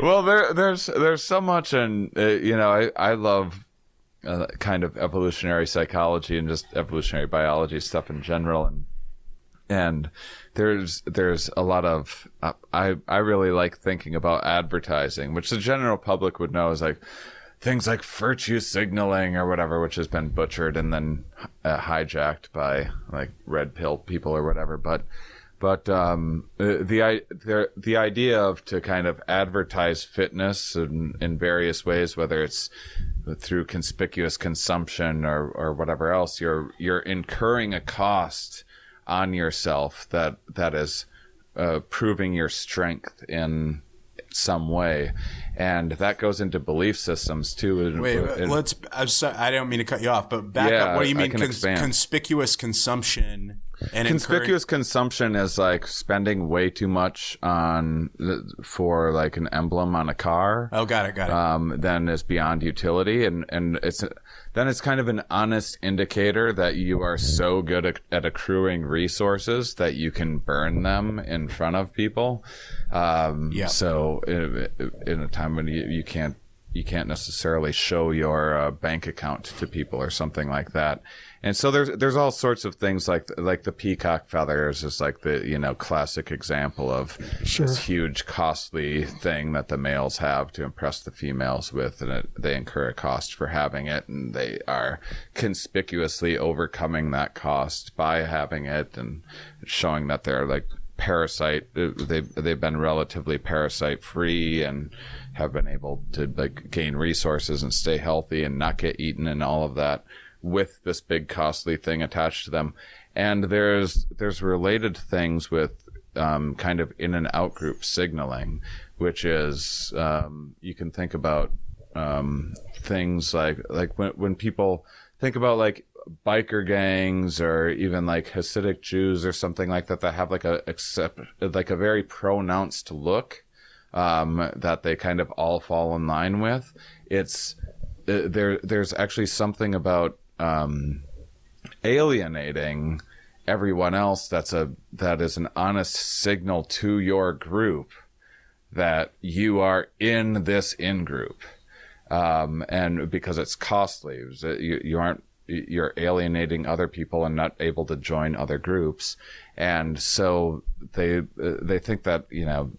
Well, there, there's, there's so much, and uh, you know, I, I love uh, kind of evolutionary psychology and just evolutionary biology stuff in general, and and there's, there's a lot of, uh, I, I really like thinking about advertising, which the general public would know is like, things like virtue signaling or whatever, which has been butchered and then uh, hijacked by like red pill people or whatever. But but um, the the the idea of to kind of advertise fitness in, in various ways, whether it's through conspicuous consumption or or whatever else, you're you're incurring a cost on yourself that that is uh, proving your strength in some way, and that goes into belief systems too. Wait, let's. I'm sorry, I don't mean to cut you off, but back Yeah, up. What do you mean cons- conspicuous consumption and conspicuous consumption is like spending way too much on for like an emblem on a car. Oh, got it, got it. um, then is beyond utility, and and it's then it's kind of an honest indicator that you are so good at, at accruing resources that you can burn them in front of people. Um, Yeah. So in, in a time when you, you can't you can't necessarily show your uh, bank account to people or something like that. And so there's there's all sorts of things like like the peacock feathers is like the you know classic example of Sure. this huge costly thing that the males have to impress the females with and it, they incur a cost for having it and they are conspicuously overcoming that cost by having it and showing that they're like parasite uh, they've they've been relatively parasite free and have been able to like gain resources and stay healthy and not get eaten and all of that with this big costly thing attached to them and there's there's related things with um, kind of in and out group signaling which is um, you can think about um, things like like when when people think about like biker gangs or even like Hasidic Jews or something like that that have like a accept like a very pronounced look um, that they kind of all fall in line with. It's uh, there. There's actually something about um, alienating everyone else. That's a that is an honest signal to your group that you are in this in group um, and because it's costly, you, you aren't you're alienating other people and not able to join other groups, and so they they think that you know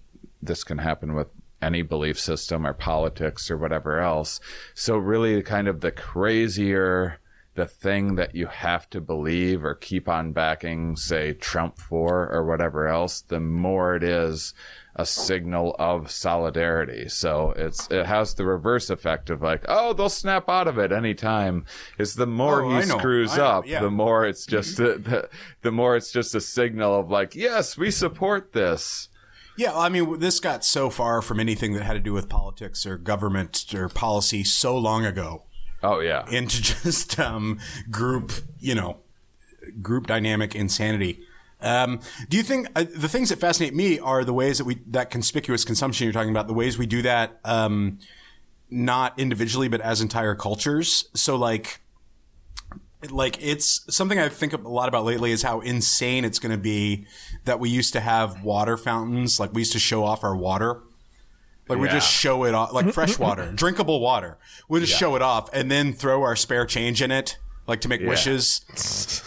this can happen with any belief system or politics or whatever else. So really, kind of the crazier the thing that you have to believe or keep on backing, say Trump for or whatever else, the more it is a signal of solidarity. So it's it has the reverse effect of like, oh, they'll snap out of it anytime. Is the more Oh, he screws up, yeah. the more it's just the, the the more it's just a signal of like, yes, we support this. Yeah, I mean, this got so far from anything that had to do with politics or government or policy so long ago Oh yeah, into just um, group, you know, group dynamic insanity. Um, do you think uh, the things that fascinate me are the ways that we that conspicuous consumption you're talking about, the ways we do that, um, not individually but as entire cultures? So like. Like it's something I think a lot about lately is how insane it's going to be that we used to have water fountains. Like we used to show off our water. Like we just show it off, like mm-hmm. fresh water, mm-hmm. drinkable water. We just show it off and then throw our spare change in it, like to make wishes.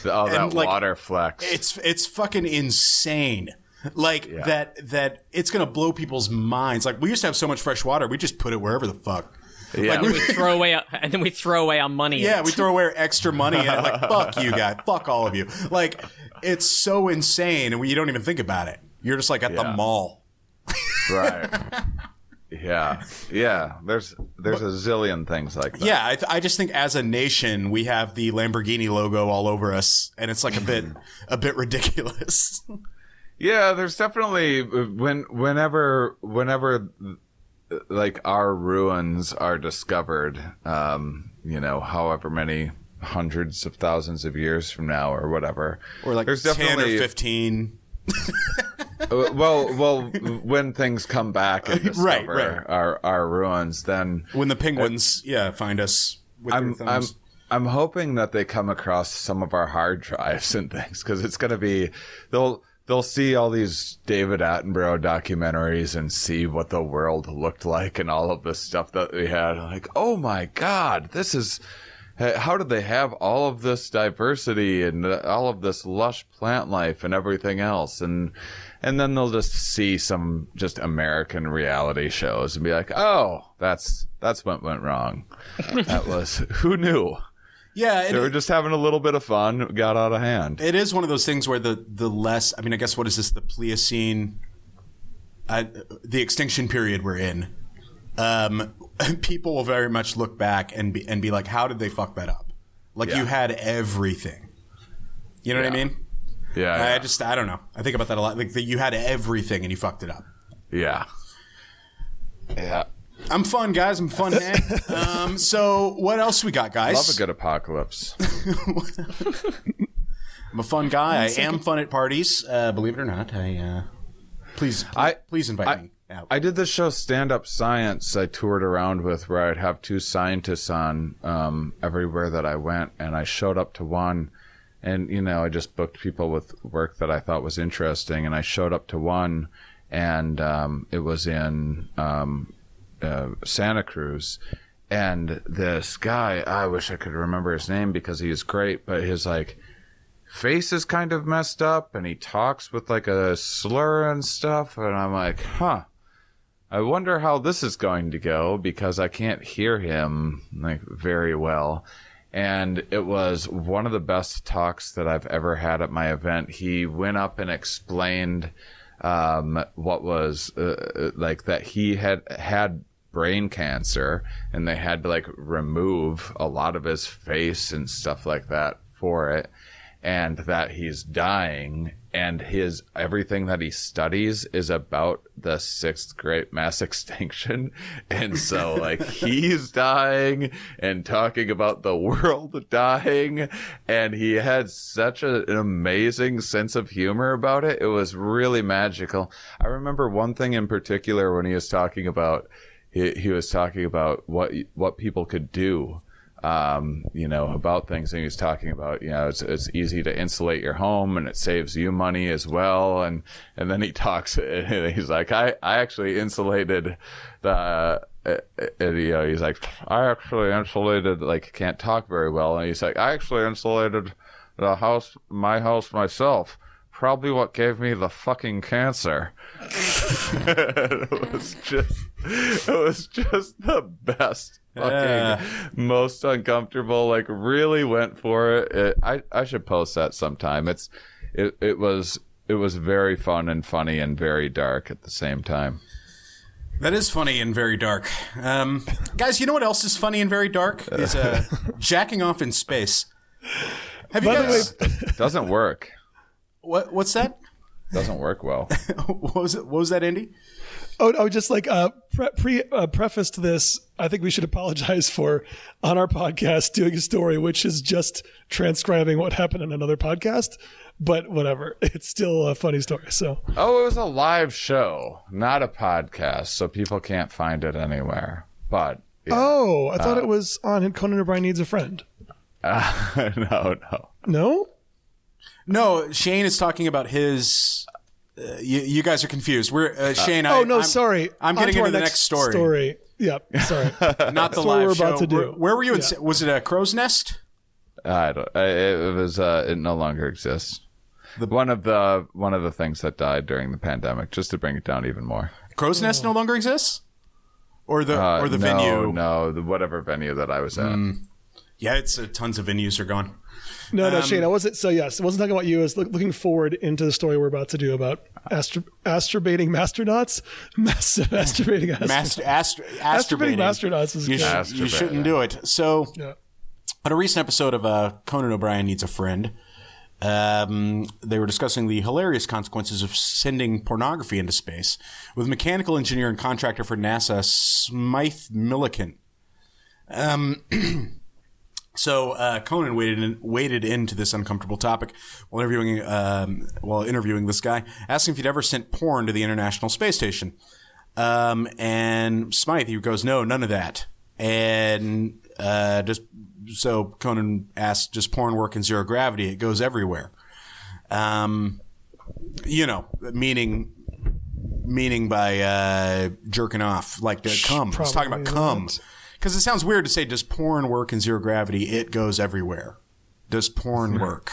oh that And, like, water flex. It's it's fucking insane. Like that that it's gonna blow people's minds. Like we used to have so much fresh water, we just put it wherever the fuck. yeah, we throw away, and then we throw away our money. Yeah, we throw away our extra money and like fuck you guys, fuck all of you. Like it's so insane, and we, you don't even think about it. You're just like at the mall. right. Yeah, yeah. There's there's a zillion things like that. Yeah, I, th- I just think as a nation we have the Lamborghini logo all over us, and it's like a bit a bit ridiculous. Yeah, there's definitely when whenever whenever like our ruins are discovered, um, you know, however many hundreds of thousands of years from now or whatever, or like there's ten definitely or fifteen. Uh, well, well, when things come back and discover Right, right. our our ruins, then When the penguins, yeah, find us with I'm I'm. I'm hoping that they come across some of our hard drives and things because it's going to be they'll they'll see all these David Attenborough documentaries and see what the world looked like and all of the stuff that we had like oh my god this is How did they have all of this diversity and uh, all of this lush plant life and everything else? And and then they'll just see some just American reality shows and be like, "Oh, that's that's what went wrong. that was who knew." Yeah, They it, were just having a little bit of fun, got out of hand. it is one of those things where the the less. I mean, I guess what is this? The Pliocene, uh, the extinction period we're in. Um, people will very much look back and be and be like, "How did they fuck that up?" Like Yeah. you had everything. You know what I mean? Yeah, I yeah. just I don't know. I think about that a lot. Like that you had everything and you fucked it up. yeah. Yeah. I'm fun, guys. I'm fun. man. um, so what else we got, guys? Love a good apocalypse. I'm a fun guy. I am fun at parties. Uh, believe it or not, I uh, please, I- please invite I- me out. I did this show, Stand Up Science, I toured around with where I'd have two scientists on um, everywhere that I went. And I showed up to one, and, you know, I just booked people with work that I thought was interesting. And I showed up to one, and um, it was in um, uh, Santa Cruz. And this guy, I wish I could remember his name because he great, but his like, face is kind of messed up and he talks with like a slur and stuff and i'm like huh i wonder how this is going to go because i can't hear him like very well and it was one of the best talks that i've ever had at my event. He went up and explained um, what was uh, like that he had had brain cancer and they had to like remove a lot of his face and stuff like that for it and that he's dying and his everything that he studies is about the sixth great mass extinction. And so like he's dying and talking about the world dying and he had such a, an amazing sense of humor about it. It was really magical. I remember one thing in particular when he was talking about he, he was talking about what what people could do um, you know, about things. And he was talking about, you know, it's, it's easy to insulate your home and it saves you money as well. And, and then he talks, and he's like, I, I actually insulated the, uh, and, you know, he's like, I actually insulated, like, can't talk very well. And he's like, I actually insulated the house, my house myself. Probably what gave me the fucking cancer. it was just, it was just the best fucking Yeah. most uncomfortable like really went for it. it i i should post that sometime it's it it was it was very fun and funny and very dark at the same time that is funny and very dark. Um, guys, you know what else is funny and very dark? Is uh, jacking off in space. Have you guys? doesn't work what, what's that? doesn't work well what was it? What was that, Andy? Oh, oh, just like uh, pre, pre uh, preface to this, I think we should apologize for on our podcast doing a story which is just transcribing what happened in another podcast. But whatever, it's still a funny story. So oh it was a live show not a podcast so people can't find it anywhere but yeah. Oh, I thought it was on Conan O'Brien Needs a Friend. no no No? No, Shane is talking about his. Uh, you, you guys are confused. We're uh, Shane. I, oh, no, I'm- sorry. I'm getting to into the next story, Story. Yep, sorry. not the what live we're show. about to do. Where, where were you? In, Was it a crow's nest? I don't. I, it was. Uh, it no longer exists. one of the one of the things that died during the pandemic, just to bring it down even more. Crow's nest no longer exists, or the Uh, or the no, venue. No, the whatever venue that I was at. Yeah, it's uh, tons of venues are gone. No, Um, no, Shane, I wasn't. So, yes, I wasn't talking about you. I was look, looking forward into the story we're about to do about astro, asturbating masternauts. Mas- masturbating astronauts. Master, astro, Masturbating asturbating. astronauts is You, good. sh- you shouldn't do it. So, Yeah. on a recent episode of uh, Conan O'Brien Needs a Friend, um, they were discussing the hilarious consequences of sending pornography into space with mechanical engineer and contractor for NASA, Smythe Milliken. Um, so uh, Conan waded in, waded into this uncomfortable topic while interviewing um, while interviewing this guy, asking if he'd ever sent porn to the International Space Station. Um, and Smythe he goes, "No, none of that." And uh, just so Conan asked, "Does porn work in zero gravity? It goes everywhere." Um, you know, meaning meaning by uh, jerking off, like the cum. He's talking about cum. Because it sounds weird to say, does porn work in zero gravity? It goes everywhere. Does porn work?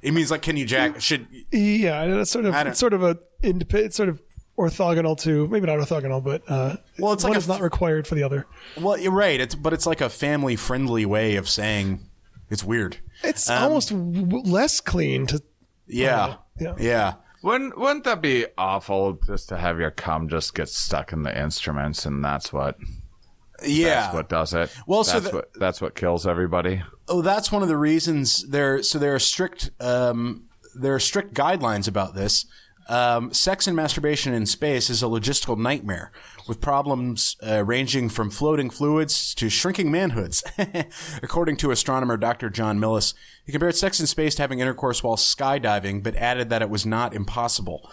it means like, can you jack? Should Yeah, and it's sort of it's sort of a independent, it's sort of orthogonal to maybe not orthogonal, but uh, Well, it's one like a is not required for the other. well, you're right. It's but it's like a family friendly way of saying it's weird. It's Um, almost w- less clean to. Yeah, yeah. yeah. Wouldn't wouldn't that be awful just to have your cum just get stuck in the instruments and that's what Yeah. that's what does it? Well, so that's the- what that's what kills everybody. Oh, that's one of the reasons there. So there are strict um, there are strict guidelines about this. Um, sex and masturbation in space is a logistical nightmare with problems uh, ranging from floating fluids to shrinking manhoods. According to astronomer Dr. John Millis, he compared sex in space to having intercourse while skydiving, but added that it was not impossible.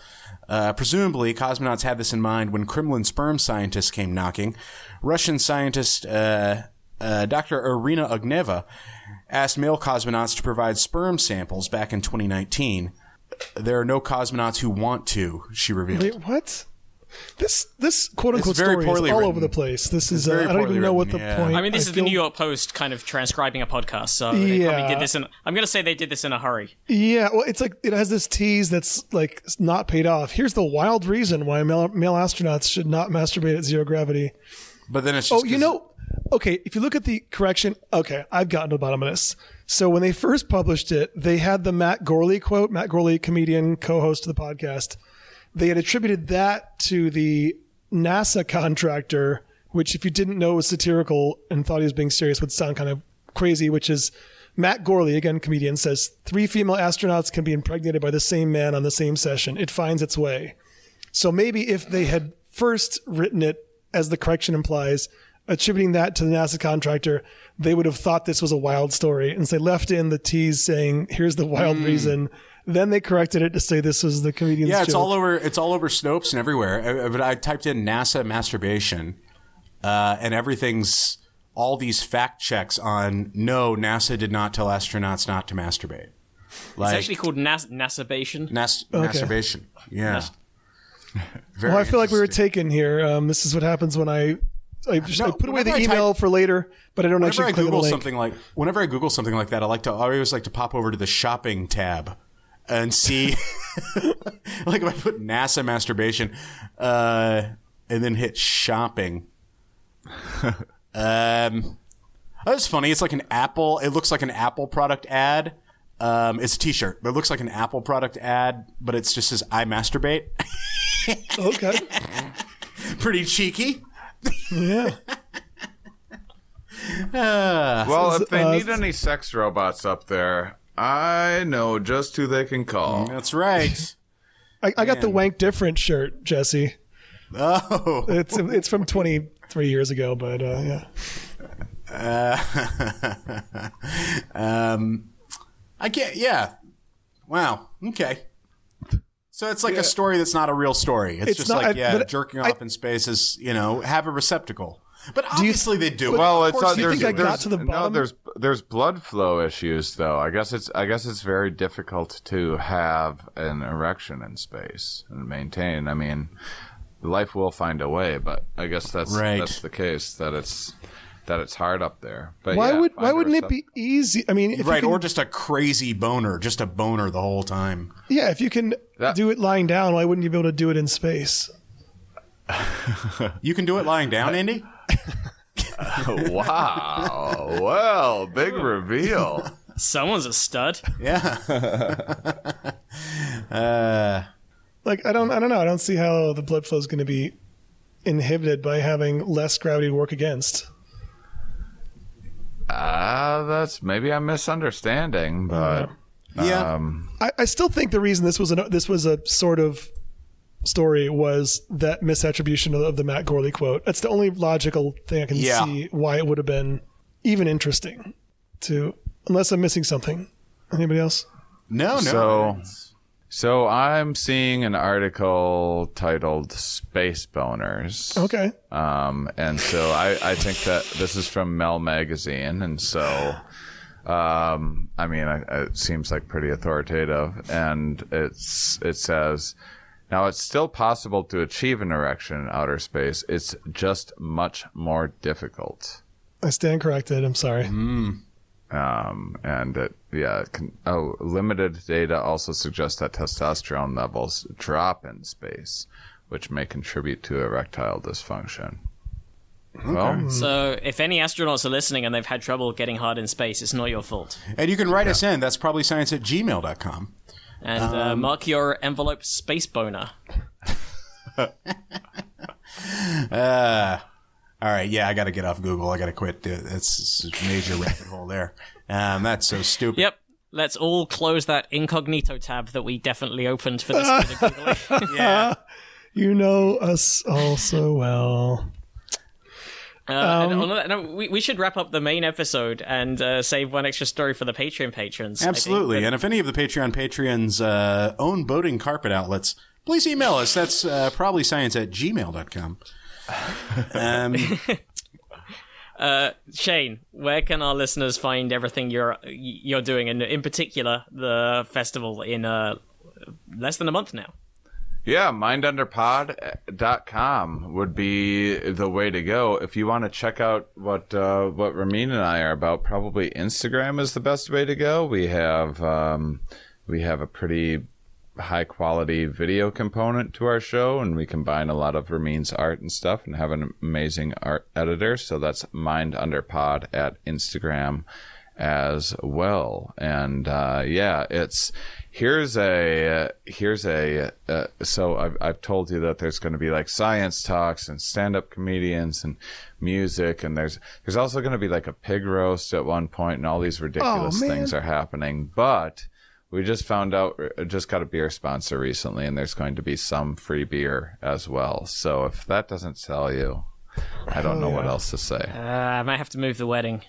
Uh, presumably, cosmonauts had this in mind when Kremlin sperm scientists came knocking. Russian scientist uh, uh, Dr. Irina Ogneva asked male cosmonauts to provide sperm samples back in 2019. There are no cosmonauts who want to, she revealed. Wait, what? This this quote unquote story is all written. over the place. This is uh, I don't poorly even know what the yeah. point. I mean, this is the New York Post kind of transcribing a podcast, so they Yeah. probably did this in. I'm going to say they did this in a hurry. Yeah, well, it's like it has this tease that's like not paid off. Here's the wild reason why male, male astronauts should not masturbate at zero gravity. But then it's oh, just Oh, you know, okay, if you look at the correction, okay, I've gotten to the bottom of this. So when they first published it, they had the Matt Gourley quote, Matt Gourley, comedian, co-host of the podcast. They had attributed that to the NASA contractor, which if you didn't know was satirical and thought he was being serious would sound kind of crazy, which is Matt Gourley, again, comedian, says three female astronauts can be impregnated by the same man on the same session. It finds its way. So maybe if they had first written it, as the correction implies, attributing that to the NASA contractor, they would have thought this was a wild story. And so they left in the tease saying, here's the wild reason. Then they corrected it to say this was the comedian's Yeah, it's joke. all over. It's all over Snopes and everywhere. Uh, But I typed in NASA masturbation, uh, and everything's all these fact checks on no. NASA did not tell astronauts not to masturbate. Like It's actually called nas- nasabation. nas- masturbation. Yeah. Very well, I feel like we were taken here. Um, this is what happens when I, I, just, No, I put away the whenever I type- email for later, but I don't Whenever I actually on the Google something like whenever I Google something like that, I like to I always like to pop over to the shopping tab and see like if I put NASA masturbation uh, and then hit shopping. um, that's funny. It's like an Apple. It looks like an Apple product ad. Um, it's a T-shirt, but it looks like an Apple product ad, but it's just says "I masturbate." Okay. Pretty cheeky. yeah. Uh, Well, if they uh, need any sex robots up there, I know just who they can call. that's right. I, I got the wank different shirt, Jesse. Oh. It's it's from 23 years ago, but uh, yeah. um, I can't. Yeah. Wow. Okay. So it's like a story that's not a real story. It's, It's just not- like yeah, but jerking I- off in space is you know have a receptacle. But obviously they do. Well, Of it's course you there's, think I got there's to the no there's there's blood flow issues though. I guess it's I guess it's very difficult to have an erection in space and maintain. I mean, life will find a way, but I guess that's Right. that's the case that it's that it's hard up there. But Why yeah, would why wouldn't it be easy? I mean, if right, you or just a crazy boner, just a boner the whole time. yeah, if you can That- do it lying down, why wouldn't you be able to do it in space? You can do it lying down, Andy. wow. well, big reveal. Someone's a stud. Yeah. uh, Like I don't I don't know. I don't see how the blood flow is going to be inhibited by having less gravity to work against. Ah, that's maybe I'm misunderstanding, but yeah. um, I, I still think the reason this was a this was a sort of story was that misattribution of, of the Matt Gourley quote. That's the only logical thing I can Yeah. see why it would have been even interesting to unless I'm missing something. Anybody else? no, no. So- So I'm seeing an article titled "Space Boners." Okay. Um, and so I, I think that this is from Mel Magazine, and so um, I mean, I, it seems like pretty authoritative, and it's it says. Now, it's still possible to achieve an erection in outer space. It's just much more difficult. I stand corrected. I'm sorry. Um, and it, yeah, it can, oh, limited data also suggests that testosterone levels drop in space, which may contribute to erectile dysfunction. Well, So, if any astronauts are listening and they've had trouble getting hard in space, it's not your fault. And you can write us in. That's probably science at gmail.com. And uh, mark your envelope space boner. Uh, all right, yeah, I got to get off Google. I got to quit. It's it's a major rabbit hole there. Um, that's so stupid. Yep. Let's all close that incognito tab that we definitely opened for this bit of Yeah. You know us all so well. Uh, and on that note, we, we should wrap up the main episode and uh, save one extra story for the Patreon patrons. I think. Absolutely. But- And if any of the Patreon patrons uh, own boating carpet outlets, please email us. That's uh, probably science at gmail.com. Um, Uh, Shane, where can our listeners find everything you're you're doing, and in particular the festival in uh, less than a month now? Yeah, mindunderpod.com would be the way to go. If you want to check out what uh, what Ramin and I are about, probably Instagram is the best way to go. We have um, we have a pretty high quality video component to our show, and we combine a lot of Ramin's art and stuff, and have an amazing art editor. So that's mindunderpod at Instagram as well. And uh, yeah, it's here's a here's a uh, so I've I've told you that there's going to be like science talks and stand up comedians and music, and there's there's also going to be like a pig roast at one point, and all these ridiculous man. things are happening, but. We just found out, uh, just got a beer sponsor recently, and there's going to be some free beer as well. So if that doesn't sell you, I don't know what else to say. Uh, I might have to move the wedding.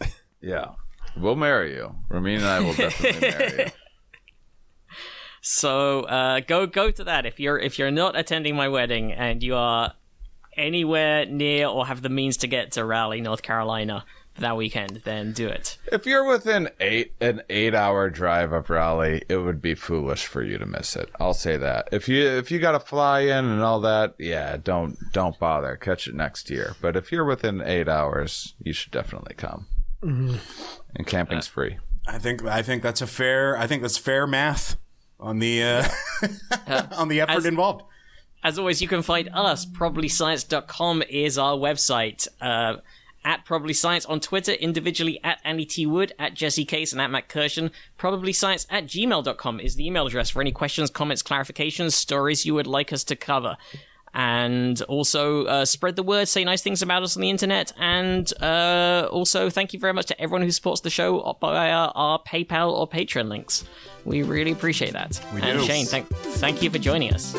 Yeah. We'll marry you. Ramin and I will definitely marry you. So uh, go go to that if you're if you're not attending my wedding and you are anywhere near or have the means to get to Raleigh, North Carolina for that weekend, then do it. If you're within eight an eight hour drive of Raleigh, it would be foolish for you to miss it. I'll say that. If you if you got to fly in and all that, yeah, don't don't bother. Catch it next year. But if you're within eight hours, you should definitely come. And camping's free. I think I think that's a fair. I think that's fair math on the uh, on the effort As- involved. As always, you can find us. Probablyscience.com is our website. Uh, at Probably Science on Twitter, individually at Andy T. Wood, at Jesse Case, and at Matt Kirshen. Probablyscience at gmail.com is the email address for any questions, comments, clarifications, stories you would like us to cover. And also, uh, spread the word, say nice things about us on the internet, and uh, also, thank you very much to everyone who supports the show via our PayPal or Patreon links. We really appreciate that. We and do. Shane, thank, thank you for joining us.